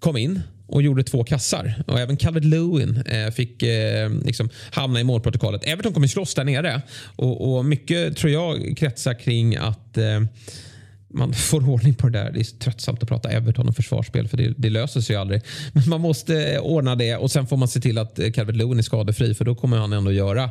kom in och gjorde två kassar. Och även Calvert Lewin eh, fick eh, liksom hamna i målprotokollet. Everton kommer slåss där nere och, och mycket tror jag kretsar kring att eh, man får ordning på det där. Det är tröttsamt att prata Everton och försvarsspel för det, det, löser sig ju aldrig. Men man måste eh, ordna det och sen får man se till att eh, Calvert Lewin är skadefri för då kommer han ändå göra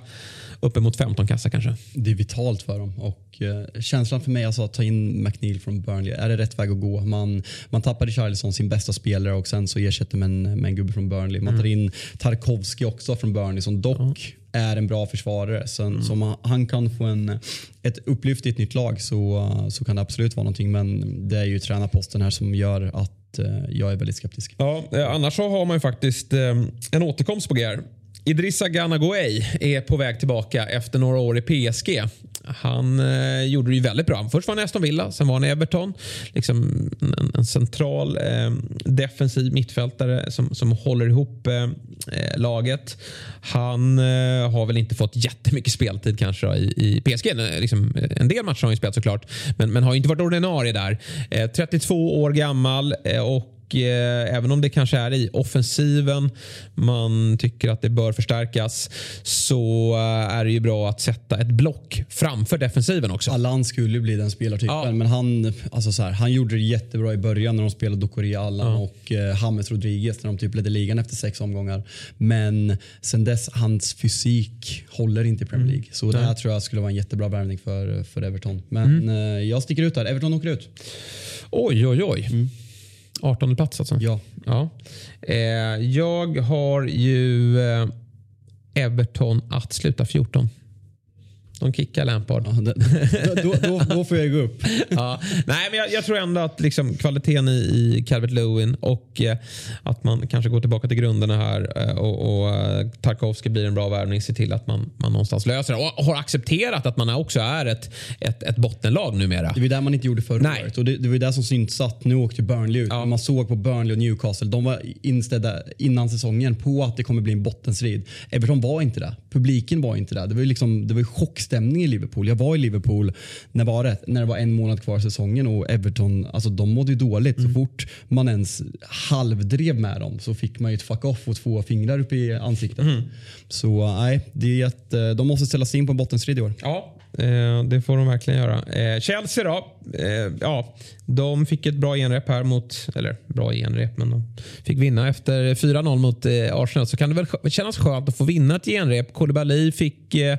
uppemot 15 kassar kanske. Det är vitalt för dem och eh, känslan för mig alltså att ta in McNeil från Burnley, är det rätt väg att gå? Man, man tappade Charlison, sin bästa spelare och sen så ersätter man med en gubbe från Burnley. Man tar mm. in Tarkovski också från Burnley som dock mm. är en bra försvarare. Så, mm. så han kan få en, ett upplyft i ett nytt lag så, så kan det absolut vara någonting men det är ju tränarposten här som gör att eh, jag är väldigt skeptisk. Ja, eh, annars så har man ju faktiskt eh, en återkomst på G. Idrissa Gana Gueye är på väg tillbaka efter några år i PSG. Han eh, gjorde det ju väldigt bra. Först var han i Aston Villa, sen var han i Everton. Liksom en, en central eh, defensiv mittfältare som, som håller ihop eh, eh, laget. Han eh, har väl inte fått jättemycket speltid kanske då, i, i PSG. Eh, liksom, en del matcher har han ju spelat såklart, men, men har inte varit ordinarie där. Eh, 32 år gammal och eh, även om det kanske är i offensiven man tycker att det bör förstärkas så eh, är det ju bra att sätta ett block framför defensiven också. Allan skulle bli den spelartypen ja. men han, alltså så här, han gjorde det jättebra i början när de spelade Dokori Allan ja. och eh, James Rodriguez när de typ ledde ligan efter sex omgångar. Men sen dess, hans fysik håller inte i Premier mm. League. Mm. Så det här tror jag skulle vara en jättebra värvning för, för Everton. Men mm. eh, jag sticker ut där. Everton åker ut. Oj, oj, oj. Mm. 18 plats alltså? Ja. ja. Eh, jag har ju eh, Everton att sluta 14. De kickar Lampard. Ja, det, då, då, då, får jag gå upp. ja, nej, men jag, jag, tror ändå att liksom, kvaliteten i, i Calvert Lewin och eh, att man kanske går tillbaka till grunderna här eh, och, och eh, Tarkovsky blir en bra värvning. Se till att man, man någonstans löser det och har accepterat att man också är ett, ett, ett bottenlag numera. Det var det man inte gjorde förra nej. året och det, det var det som syntes att nu åkte Burnley ut. Ja. Man såg på Burnley och Newcastle. De var inställda innan säsongen på att det kommer bli en bottenstrid. Everton var inte det. Publiken var inte det. Det var, liksom, det var chock stämning i Liverpool. Jag var i Liverpool när, var det, när det var en månad kvar säsongen och Everton alltså de mådde ju dåligt. Mm. Så fort man ens halvdrev med dem så fick man ju ett fuck off och två fingrar upp i ansiktet. Mm. Så nej, det är eh, de måste ställa sig in på en bottenstrid i år. Ja, eh, det får de verkligen göra. Eh, Chelsea då? Ja, de fick ett bra genrep här mot, eller bra genrep, men de fick vinna efter 4-0 mot Arsenal. Så kan det väl kännas skönt att få vinna ett genrep. Koulibaly fick Eh,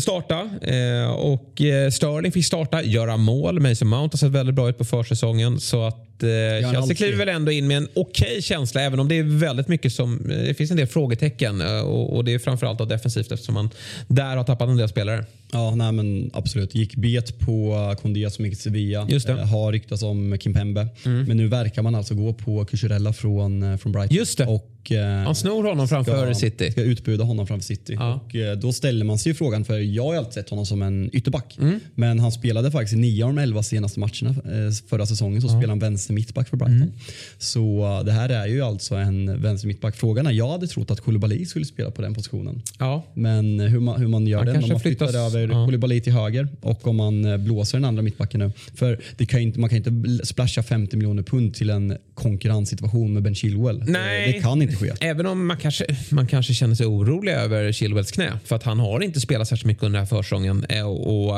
starta eh, och eh, Sterling fick starta, göra mål. Mason Mount har sett väldigt bra ut på försäsongen. Så att Chelsea kliver väl ändå in med en okej okay känsla även om det är väldigt mycket som, det finns en del frågetecken och, det är framförallt defensivt eftersom man där har tappat en del spelare. Ja, nej, men absolut. Gick bet på Kondé som gick till Sevilla. Just det. har ryktats om Kimpembe. Mm. Men nu verkar man alltså gå på Cucurella från, från Brighton. Just det. Och Eh, Han snor honom framför City. Ska utbuda honom framför City. Ja. Och eh, då ställer man sig frågan, för jag har alltid sett honom som en ytterback. Mm. Men han spelade faktiskt i nio av de elva senaste matcherna eh, förra säsongen så ja. spelade han vänster mittback för Brighton. Mm. Så det här är ju alltså en vänster mittback. Frågan är, jag hade trott att Koulibaly skulle spela på den positionen. Ja. Men hur man, hur man gör han det, om man flyttar flyttas, över ja. Koulibaly till höger och om man blåser den andra mittbacken nu. För det kan inte, man kan inte splasha 50 miljoner pund till en konkurrenssituation med Ben Chilwell. Nej. Det kan inte ske. Även om man kanske, man kanske känner sig orolig över Chilwells knä. För att han har inte spelat särskilt mycket under den här försäsongen. Eh, och, och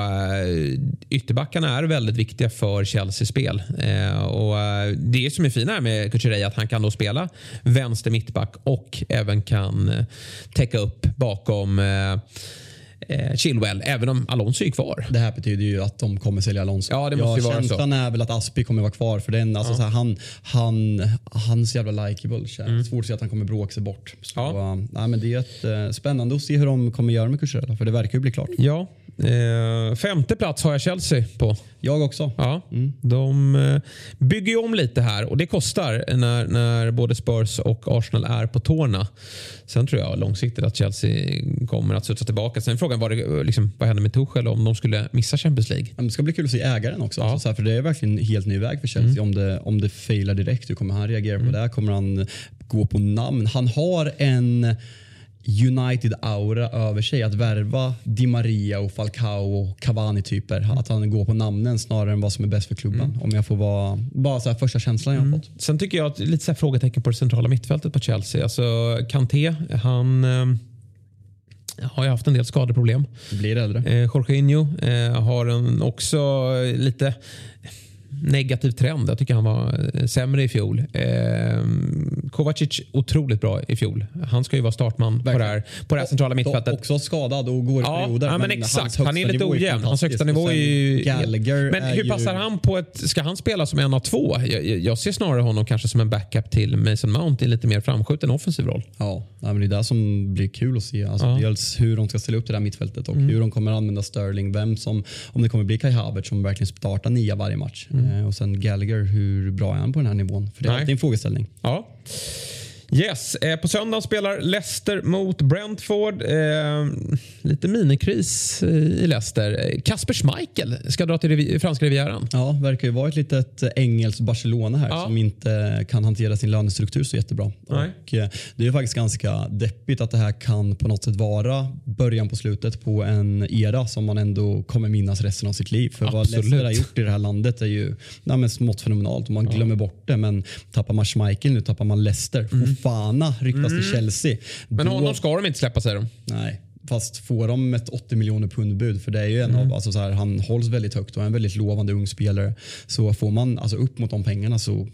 ytterbackarna är väldigt viktiga för Chelseas spel. Och uh, Det som är här med Kucherey att han kan då spela vänster mittback och även kan täcka upp bakom eh, Chilwell, även om Alonso är kvar. Det här betyder ju att de kommer sälja Alonso. Ja, det måste ja, vara känslan så. är väl att Aspi kommer vara kvar för den, alltså, ja. så här, han, han, han är så jävla likeable. Mm. Svårt att se att han kommer bråka sig bort. Så, ja. uh, men det är ett, spännande att se hur de kommer göra med Cucurella för det verkar ju bli klart. Ja, Eh, femte plats har jag Chelsea på. Jag också. Ja, mm. De eh, bygger ju om lite här och det kostar när, när både Spurs och Arsenal är på tårna. Sen tror jag långsiktigt att Chelsea kommer att studsa tillbaka. Sen frågan vad, det, liksom, vad händer med Tuchel om de skulle missa Champions League. Det ska bli kul att se ägaren också. Ja. Alltså, för Det är verkligen en helt ny väg för Chelsea. Mm. Om, det, om det failar direkt, hur kommer han reagera mm. på det? Kommer han gå på namn? Han har en United-aura över sig. Att värva Di Maria och Falcao och Cavani-typer. Att han går på namnen snarare än vad som är bäst för klubben. Mm. Om jag får vara bara så här första känslan jag har fått. Sen tycker jag att lite så frågetecken på det centrala mittfältet på Chelsea. Alltså Kanté, han eh, har ju haft en del skadeproblem. Blir äldre. Eh, Jorginho eh, har en också lite negativ trend. Jag tycker han var eh, sämre i fjol. Eh, Kovacic otroligt bra i fjol. Han ska ju vara startman på det, här, på det här centrala mittfältet. Också skadad och går i Ja, perioder. ja, men hans exakt. Han är lite ojämn. Hans högsta nivå är ju... Gallagher men hur ju- passar han på ett... Ska han spela som en av två? Jag, jag ser snarare honom kanske som en backup till Mason Mount i en lite mer framskjuten offensiv roll. Ja, men det är det som blir kul att se. Alltså, Ja. Mm. Dels hur de ska ställa upp det där mittfältet och hur de kommer använda Sterling. Vem som, om det kommer bli Kai Havertz som verkligen startar nia varje match. Eh, och sen Gallagher, hur bra är han på den här nivån? För det är. Nej. alltid en frågeställning. Ja. Yes, eh, på söndag spelar Leicester mot Brentford. Eh, lite minikris eh, i Leicester. Eh, Kasper Schmeichel ska dra till revi- franska rivieran. Ja, verkar ju vara ett litet eh, engelskt Barcelona här Ja. som inte kan hantera sin lönestruktur så jättebra. Nej. Och, eh, det är ju faktiskt ganska deppigt att det här kan på något sätt vara början på slutet på en era som man ändå kommer minnas resten av sitt liv. För vad Absolut. Leicester har gjort i det här landet är ju ja, men smått fenomenalt och man glömmer bort det. Men tappar man Schmeichel nu tappar man Leicester. Fofana ryktas till Chelsea. Mm. Men Då- honom ska de inte släppa säger de. Nej, fast får de ett 80 miljoner pundbud, för det är ju en Mm. av, alltså så här, han hålls väldigt högt och är en väldigt lovande ung spelare. Så får man alltså upp mot de pengarna så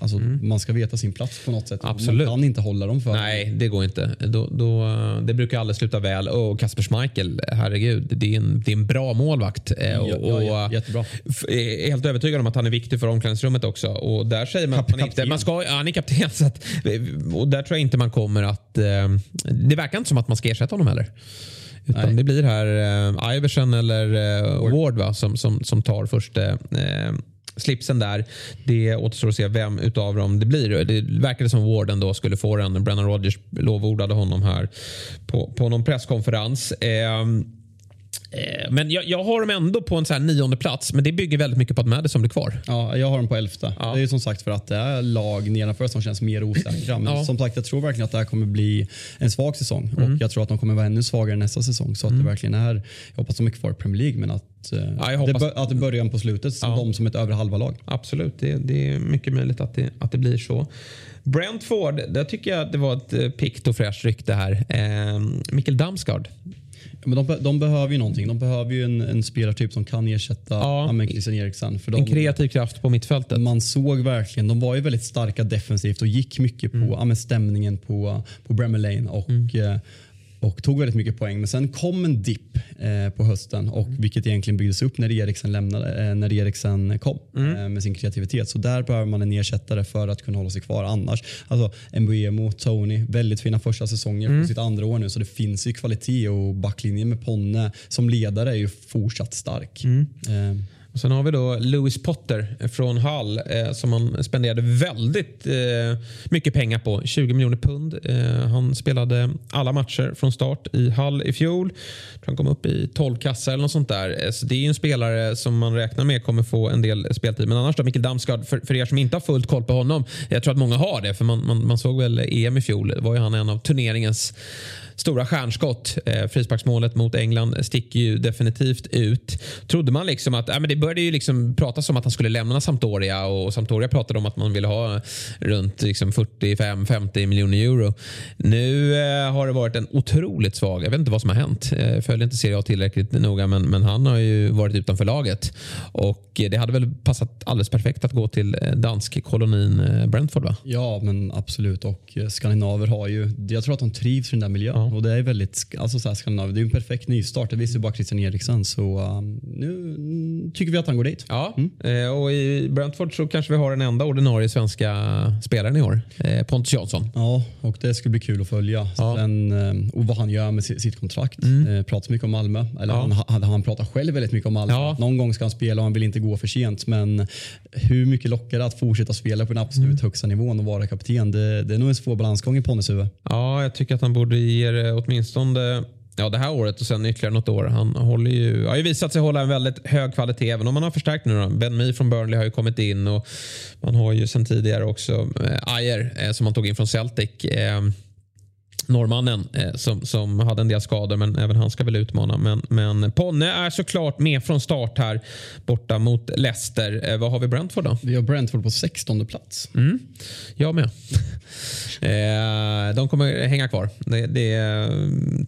alltså, man ska veta sin plats på något sätt. Mm. Absolut. Man kan inte hålla dem för. Nej, det går inte. Då, då, det brukar aldrig sluta väl. Och Kasper Schmeichel, herregud, det är en, det är en bra målvakt. Eh, Ja, och, ja, jättebra. f- är helt övertygad om att han är viktig för omklädningsrummet också. Och där säger man att man inte... Kapten. Man ska, ja, han är kapten. Så att, och där tror jag inte man kommer att... Eh, det verkar inte som att man ska ersätta honom heller. Utan Nej. det blir här eh, Iversen eller eh, Ward, va, som, som, som tar första eh, slipsen där. Det återstår att se vem utav dem det blir. Det verkade som Warden då skulle få den. Brennan Rodgers lovordade honom här på, på någon presskonferens. Eh, men jag, jag har dem ändå på en så här nionde plats men det bygger väldigt mycket på att Madison blir kvar. Ja, jag har dem på elfte. Ja. Det är ju som sagt för att det är lag nedanför som känns mer osäkra. Men Ja. som sagt, jag tror verkligen att det här kommer bli en svag säsong. Mm. Och jag tror att de kommer vara ännu svagare nästa säsong. Så att det verkligen är, jag hoppas de är kvar i Premier League, men att, eh, Ja, det, att det börjar på slutet, som Ja. de som ett övre halva lag. Absolut, det, det är mycket möjligt att det, att det blir så. Brentford, där tycker jag att det var ett eh, pikt och fräscht rykte här. Eh, Mikkel Damsgaard. Men de, de behöver ju någonting. De behöver ju en, en spelartyp som kan ersätta Ja. ja. men Christian Eriksen. För En de, kreativ kraft på mittfältet. man såg verkligen, de var ju väldigt starka defensivt och gick mycket på Mm. stämningen på, på Bremer Lane och, eh, och tog väldigt mycket poäng. Men sen kom en dipp eh, på hösten, och, Mm. vilket egentligen byggdes upp när Eriksen, lämnade, eh, när Eriksen kom Mm. eh, med sin kreativitet. Så där behöver man en ersättare för att kunna hålla sig kvar. Annars, alltså Mbuemo, Tony, väldigt fina första säsonger Mm. på sitt andra år nu. Så det finns ju kvalitet och backlinjen med Ponne som ledare är ju fortsatt stark. Mm. Sen har vi då Lewis Potter från Hull eh, som man spenderade väldigt eh, mycket pengar på. 20 miljoner pund. Eh, han spelade alla matcher från start i Hull i fjol. Jag tror han kom upp i 12 kassar eller något sånt där. Eh, så det är ju en spelare som man räknar med kommer få en del speltid. Men annars då, Mikael Damsgaard, för, för er som inte har fullt koll på honom. Jag tror att många har det, för man, man, man såg väl EM i fjol. Det var ju han en av turneringens stora stjärnskott. Eh, frisparksmålet mot England sticker ju definitivt ut. Trodde man liksom att, äh, men det började ju liksom pratas om att han skulle lämna Sampdoria och Sampdoria pratade om att man ville ha runt liksom 45-50 miljoner euro. Nu eh, har det varit en otroligt svag, jag vet inte vad som har hänt. Eh, följer inte Serie A tillräckligt noga men, men han har ju varit utanför laget. Och eh, det hade väl passat alldeles perfekt att gå till dansk kolonin Brentford va? Ja, men absolut. Och skandinaver har ju, jag tror att de trivs i den där miljön. Och det är väldigt, alltså så här, skandinaver, det är en perfekt nystart. Det visste ju bara Christian Eriksen. Så um, nu tycker vi att han går dit. Ja, eh, och i Brentford så kanske vi har den enda ordinarie svenska spelaren i år. Eh, Pontus Jansson. Ja, och det ska bli kul att följa. Ja. Sen, eh, och vad han gör med sitt, kontrakt. Eh, pratar mycket om Malmö. Eller Ja. han, han, pratar själv väldigt mycket om Malmö. Ja. Någon gång ska han spela och han vill inte gå för sent. Men hur mycket lockar det att fortsätta spela på den absolut högsta nivån och vara kapten? Det, det är nog en svår balansgång i Ponnes huvud. Ja, jag tycker att han borde ge det åtminstone ja, det här året och sen ytterligare något år. Han håller ju, har ju visat sig hålla en väldigt hög kvalitet även om han har förstärkt nu. Då. Ben Mee från Burnley har ju kommit in och man har ju sen tidigare också eh, Ayer eh, som man tog in från Celtic. Eh, norrmannen eh, som, som hade en del skador men även han ska väl utmana. Men, men Ponne är såklart med från start här borta mot Leicester. Eh, vad har vi Brentford då? Vi har Brentford på 16 plats. Mm. Jag med. eh, de kommer hänga kvar. Det, det,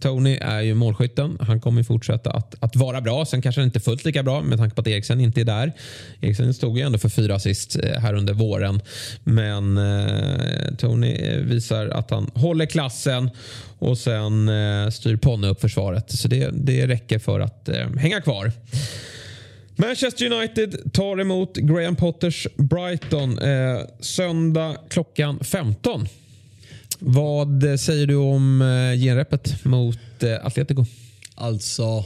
Tony är ju målskytten. Han kommer fortsätta att, att vara bra. Sen kanske inte fullt lika bra med tanke på att Eriksen inte är där. Eriksen stod ju ändå för fyra assist eh, här under våren. Men Tony visar att han håller klassen och sen eh, styr Ponne upp försvaret. Så det, det räcker för att eh, hänga kvar. Manchester United tar emot Graham Potters Brighton eh, söndag klockan 15. Vad säger du om eh, genrepet mot eh, Atletico? Alltså,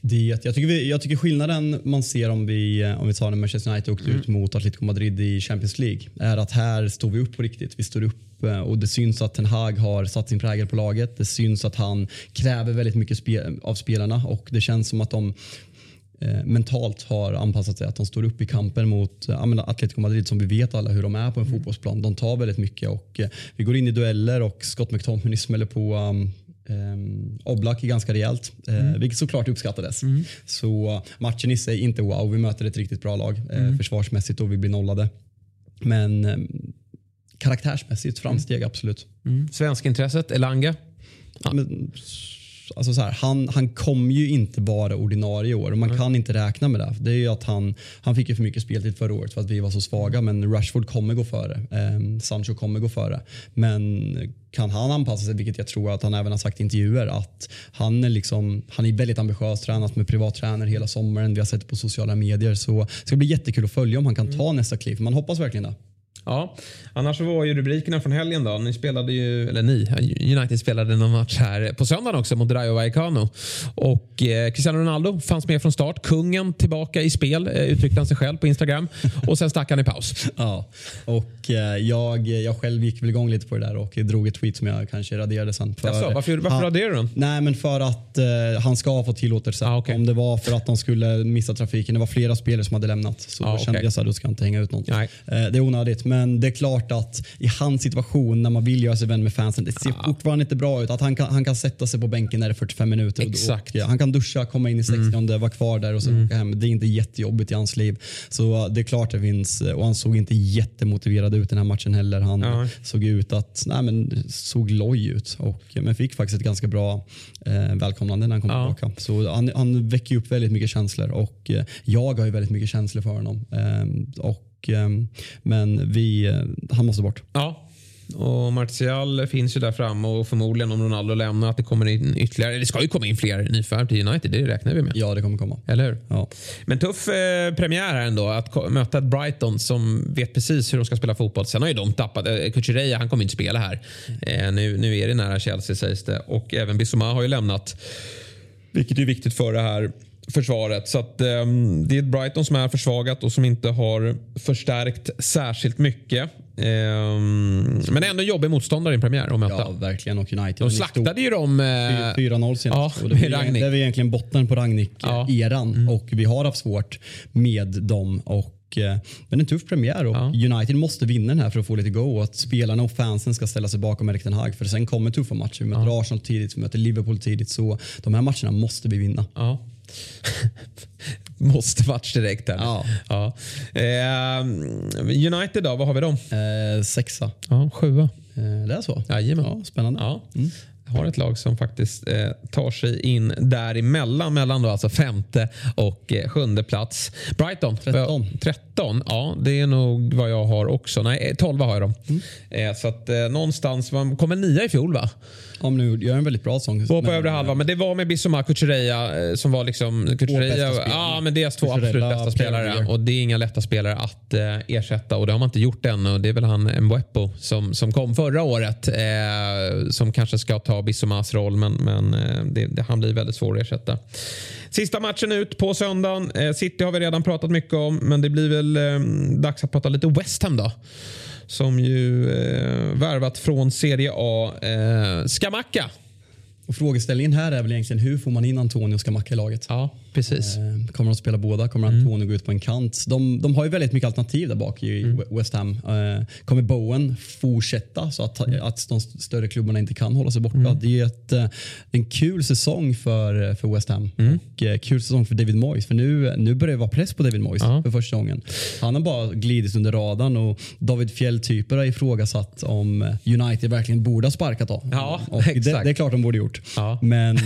det, jag, tycker vi, jag tycker skillnaden man ser om vi, eh, om vi tar när Manchester United åkte mm. ut mot Atletico Madrid i Champions League är att här står vi upp på riktigt. Vi står upp och det syns att Ten Hag har satt sin prägel på laget. Det syns att han kräver väldigt mycket spe, av spelarna och det känns som att de eh, mentalt har anpassat sig. Att de står upp i kampen mot eh, Atletico Madrid som vi vet alla hur de är på en mm. fotbollsplan. De tar väldigt mycket och eh, vi går in i dueller och Scott McTominay smäller på um, Um, Oblak är ganska rejält, mm. vilket såklart uppskattades. Mm. Så matchen i sig inte wow. Vi möter ett riktigt bra lag mm. uh, försvarsmässigt och vi blir nollade. Men um, karaktärsmässigt framsteg mm. absolut. Mm. Svenskintresset, Elanga? Ja. Men, alltså så här, han, han kommer ju inte vara ordinarie år och man mm. kan inte räkna med det. Det är ju att han, han fick ju för mycket speltid förra året för att vi var så svaga men Rashford kommer gå före. Eh, Sancho kommer gå före. Men kan han anpassa sig, vilket jag tror att han även har sagt i intervjuer, att han är, liksom, han är väldigt ambitiös, tränat med privattränare hela sommaren. Vi har sett det på sociala medier. Så det ska bli jättekul att följa om han kan ta nästa kliv. Man hoppas verkligen det. Ja, annars var ju rubrikerna från helgen då. Ni spelade ju, eller ni, United spelade någon match här på söndagen också mot Rayo Vallecano. Och eh, Cristiano Ronaldo fanns med från start. Kungen tillbaka i spel eh, uttryckte han sig själv på Instagram. Och sen stack han i paus. Ja, och eh, jag, jag själv gick väl igång lite på det där och drog ett tweet som jag kanske raderade sen. För, Jaså, varför varför raderade du den? Nej, men för att eh, han ska fått tillåtelse. Ah, okay. Om det var för att de skulle missa trafiken. Det var flera spelare som hade lämnat. Så ah, okay. kände jag att jag ska inte hänga ut någon. Eh, det är onödigt. Men det är klart att i hans situation när man vill göra sig vän med fansen, det ser ah. fortfarande inte bra ut. Att han kan, han kan sätta sig på bänken när det är 45 minuter. Exakt. Och, och, han kan duscha, komma in i 60 mm. vara kvar där och sen mm. åka hem. Det är inte jättejobbigt i hans liv. Så det är klart det finns. Och han såg inte jättemotiverad ut den här matchen heller. Han ja. såg ut att, nej men såg loj ut. Och, men fick faktiskt ett ganska bra eh, välkomnande när han kom ja. tillbaka. Så han, han väcker upp väldigt mycket känslor och eh, jag har ju väldigt mycket känslor för honom. Eh, och Ehm, men vi, eh, han måste bort. Ja, och Martial finns ju där framme och förmodligen om Ronaldo lämnar att det kommer in ytterligare. Det ska ju komma in fler nyförvärv till United. Det räknar vi med. Ja, det kommer komma. Eller hur? Ja. Men tuff eh, premiär här ändå. Att möta ett Brighton som vet precis hur de ska spela fotboll. Sen har ju de tappat. Eh, Kukureya, han kommer inte spela här. Eh, nu, nu är det nära Chelsea sägs det. Och även Bissoma har ju lämnat. Vilket är viktigt för det här försvaret. Så att, um, det är Brighton som är försvagat och som inte har förstärkt särskilt mycket. Um, men ändå en jobbig motståndare i en premiär att möta. Ja, verkligen. Och United. De slaktade ju dem. Eh, 4-0 senast. Ja, och det, är, det är egentligen botten på Ragnik-eran. Ja. Mm. Och vi har haft svårt med dem. Och eh, men en tuff premiär och ja. United måste vinna den här för att få lite go. Och att spelarna och fansen ska ställa sig bakom Erik Ten Hag. För sen kommer tuffa matcher. Vi möter ja. Arsenal tidigt, vi möter Liverpool tidigt. Så de här matcherna måste vi vinna. Ja. Måste match direkt här. Ja. ja. Eh, United då, vad har vi dem? Eh, sexa. Ja, sjua. Eh, det är så? Jajamän. Ja, spännande. Ja. Mm har ett lag som faktiskt eh, tar sig in däremellan, mellan då alltså femte och eh, sjunde plats. Brighton. 13. 13, ja det är nog vad jag har också. Nej, 12 har jag dem. Mm. Eh, så att eh, någonstans, man kom väl nia i fjol va? Men nu gör en väldigt bra sång. Var på övre halva, men det var med Bissoma Kuchereya eh, som var liksom... Kuchereya, ja, men deras två absolut bästa spelare. Och det är inga lätta spelare att eh, ersätta och det har man inte gjort ännu. Det är väl han Mboepo som, som kom förra året eh, som kanske ska ta Bissomas roll, men, men eh, det, det, han blir väldigt svår att ersätta. Sista matchen ut på söndagen. Eh, City har vi redan pratat mycket om, men det blir väl eh, dags att prata lite West Ham då som ju eh, värvat från Serie A. Eh, Skamacka. Och frågeställningen här är väl egentligen hur får man in Antonio Skamacka i laget? Ja. Precis. Eh, kommer de att spela båda? Kommer Mm. Antonio gå ut på en kant? De, de har ju väldigt mycket alternativ där bak i Mm. West Ham. Eh, kommer Bowen fortsätta så att, Mm. att de större klubbarna inte kan hålla sig borta? Det är ett, eh, en kul säsong för, för West Ham Mm. och kul säsong för David Moyes. För nu, nu börjar det vara press på David Moyes Ja. för första gången. Han har bara glidit under radarn och David Fjell-typer har ifrågasatt om United verkligen borde ha sparkat då. Ja, det, det är klart de borde gjort. Ja. Men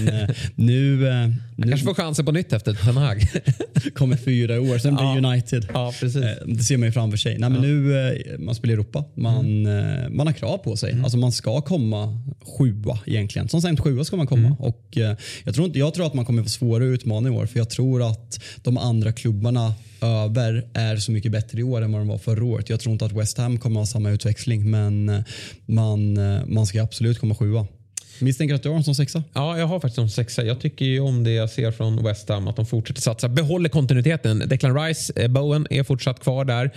nu, eh, nu Kanske får chansen på nytt efter Ten Hag. kommer fyra år, sen blir Ja. United. ja, precis. Eh, Det ser man ju framför sig. Nej, men nu, eh, man spelar i Europa. Man, Mm. eh, man har krav på sig. Alltså man ska komma sjua egentligen. Som sagt sjua ska man komma. Mm. Och, jag, tror inte, jag tror att man kommer få svåra utmaningar i år. För jag tror att de andra klubbarna över är så mycket bättre i år än vad de var förra året. Jag tror inte att West Ham kommer ha samma utväxling. Men man, man ska absolut komma sjua. Misstänker att du har en som sexa? Ja, jag har faktiskt en sexa. Jag tycker ju om det jag ser från West Ham. Att de fortsätter satsa. Behåller kontinuiteten. Declan Rice, eh, Bowen är fortsatt kvar där.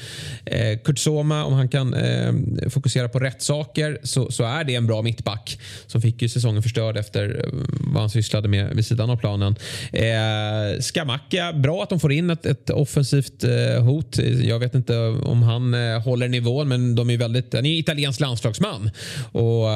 Eh, Kurt Soma, om han kan eh, fokusera på rätt saker så, så är det en bra mittback. Som fick ju säsongen förstörd efter vad han sysslade med vid sidan av planen. Eh, Skamacka, bra att de får in ett, ett offensivt eh, hot. Jag vet inte om han håller nivån men de är väldigt, han är italiensk landslagsman. Och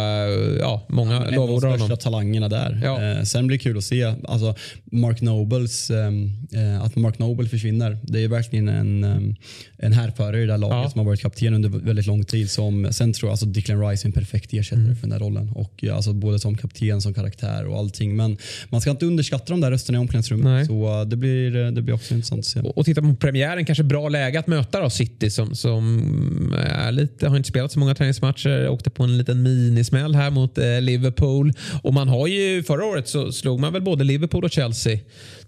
ja, många av de största honom. talangerna där. Ja. Eh, sen blir det kul att se alltså, Mark Nobles, ehm, eh, att Mark Noble försvinner. Det är verkligen en, um, en härförare i det här laget Ja. som har varit kapten under väldigt lång tid. Som, sen tror jag alltså Declan Rice är en perfekt ersättare Mm. för den här rollen. Och, eh, alltså, både som kapten, som karaktär och allting. Men man ska inte underskatta de där rösterna i Nej. omklädningsrummet. Så eh, det, blir, eh, det blir också intressant att se. Och, och titta på premiären, kanske bra läge att möta då City som, som är lite, har inte spelat så många träningsmatcher. Åkte på en liten minismäll här mot eh, Liverpool. Och man har ju, förra året så slog man väl både Liverpool och Chelsea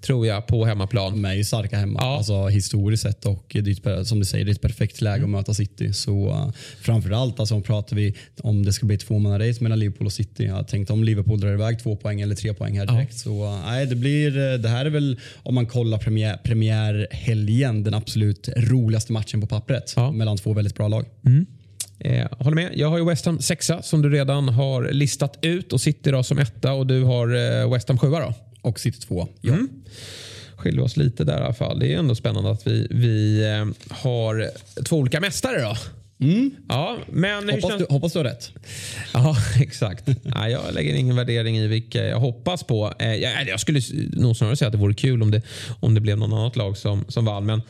tror jag på hemmaplan. De är ju starka hemma, Ja. alltså, historiskt sett. Och det som du säger, det är ett perfekt läge att möta City. Så uh, framförallt alltså, om pratar vi om det ska bli ett tvåmannarace mellan Liverpool och City. Jag tänkte om Liverpool drar iväg två poäng eller tre poäng här direkt. Så uh, nej, det blir, uh, det här är väl om man kollar premiär, premiärhelgen den absolut roligaste matchen på pappret Ja. mellan två väldigt bra lag. Eh, håller med. Jag har ju West Ham sexa som du redan har listat ut och City då som etta och du har eh, West Ham sjua då. Och City två. Ja. Mm. Skiljer oss lite där i alla fall. Det är ändå spännande att vi, vi eh, har två olika mästare då. Ja, men Hoppas, känns- du, hoppas du har rätt. Ja, exakt. Nej, jag lägger ingen värdering i vilka jag hoppas på. Eh, jag, jag skulle nog snarare säga att det vore kul om det, om det blev något annat lag som, som vann. Men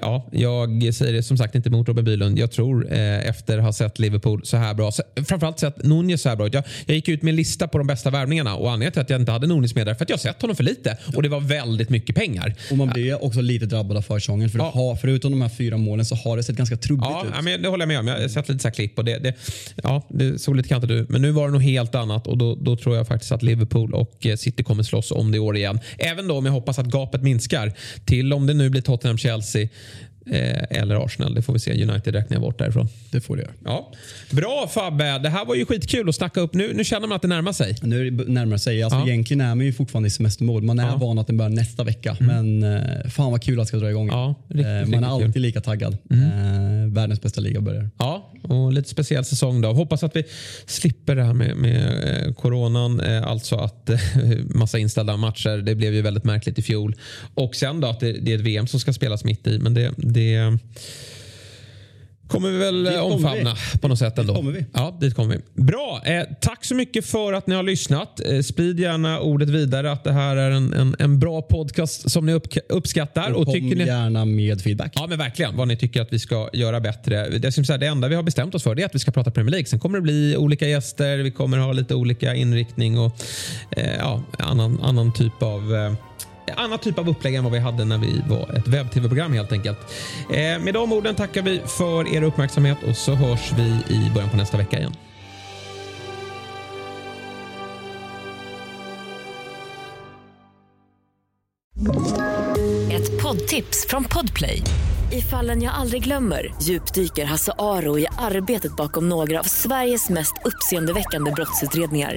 ja, jag säger det som sagt inte emot Robin Bylund. Jag tror eh, efter att ha sett Liverpool så här bra, så, framförallt sett Nunez så här bra. Jag, jag gick ut med en lista på de bästa värvningarna och anledningen till att jag inte hade Nunez med där för att jag sett honom för lite och det var väldigt mycket pengar. Och man blir också lite drabbad av försäsongen. För Ja. har, förutom de här fyra målen så har det sett ganska trubbigt Ja, ut. ja, men det håller jag med om. Jag har sett lite så här klipp och det, det, ja, det såg lite kantigt ut. Men nu var det nog helt annat och då, då tror jag faktiskt att Liverpool och eh, City kommer slåss om det i år igen. Även då om jag hoppas att gapet minskar till om det nu blir Tottenham-Chelsea eller Arsenal. Det får vi se. United räknar jag bort därifrån. Det får det göra. Ja. Bra Fabbe! Det här var ju skitkul att snacka upp. Nu, nu känner man att det närmar sig. Nu är det sig. Alltså, Ja. Egentligen är man ju fortfarande i semestermode. Man är Ja. Mm. van att den börjar nästa vecka. Men eh, fan vad kul att det ska dra igång. Ja, riktigt, Eh, man riktigt är alltid kul. lika taggad. Eh, världens bästa liga börjar. Ja, och lite speciell säsong då. Hoppas att vi slipper det här med, med eh, coronan. Eh, alltså att eh, massa inställda matcher. Det blev ju väldigt märkligt i fjol. Och sen då att det, det är ett VM som ska spelas mitt i. Men det, det kommer vi väl Dit kommer omfamna på något sätt ändå. kommer vi. Ja, dit kommer vi. Bra. Eh, tack så mycket för att ni har lyssnat. Eh, sprid gärna ordet vidare att det här är en, en, en bra podcast som ni upp, uppskattar. Och Och kom ni... gärna med feedback. Ja, men verkligen. Vad ni tycker att vi ska göra bättre. Det, säga, det enda vi har bestämt oss för det är att vi ska prata Premier League. Sen kommer det bli olika gäster. Vi kommer ha lite olika inriktning och eh, ja, annan, annan typ av eh, Annat typ av upplägg än vad vi hade när vi var ett webb-tv-program helt enkelt. Eh, med de orden tackar vi för er uppmärksamhet och så hörs vi i början på nästa vecka igen. Ett poddtips från Podplay. I fallen jag aldrig glömmer djupdyker Hasse Aro i arbetet bakom några av Sveriges mest uppseendeväckande brottsutredningar.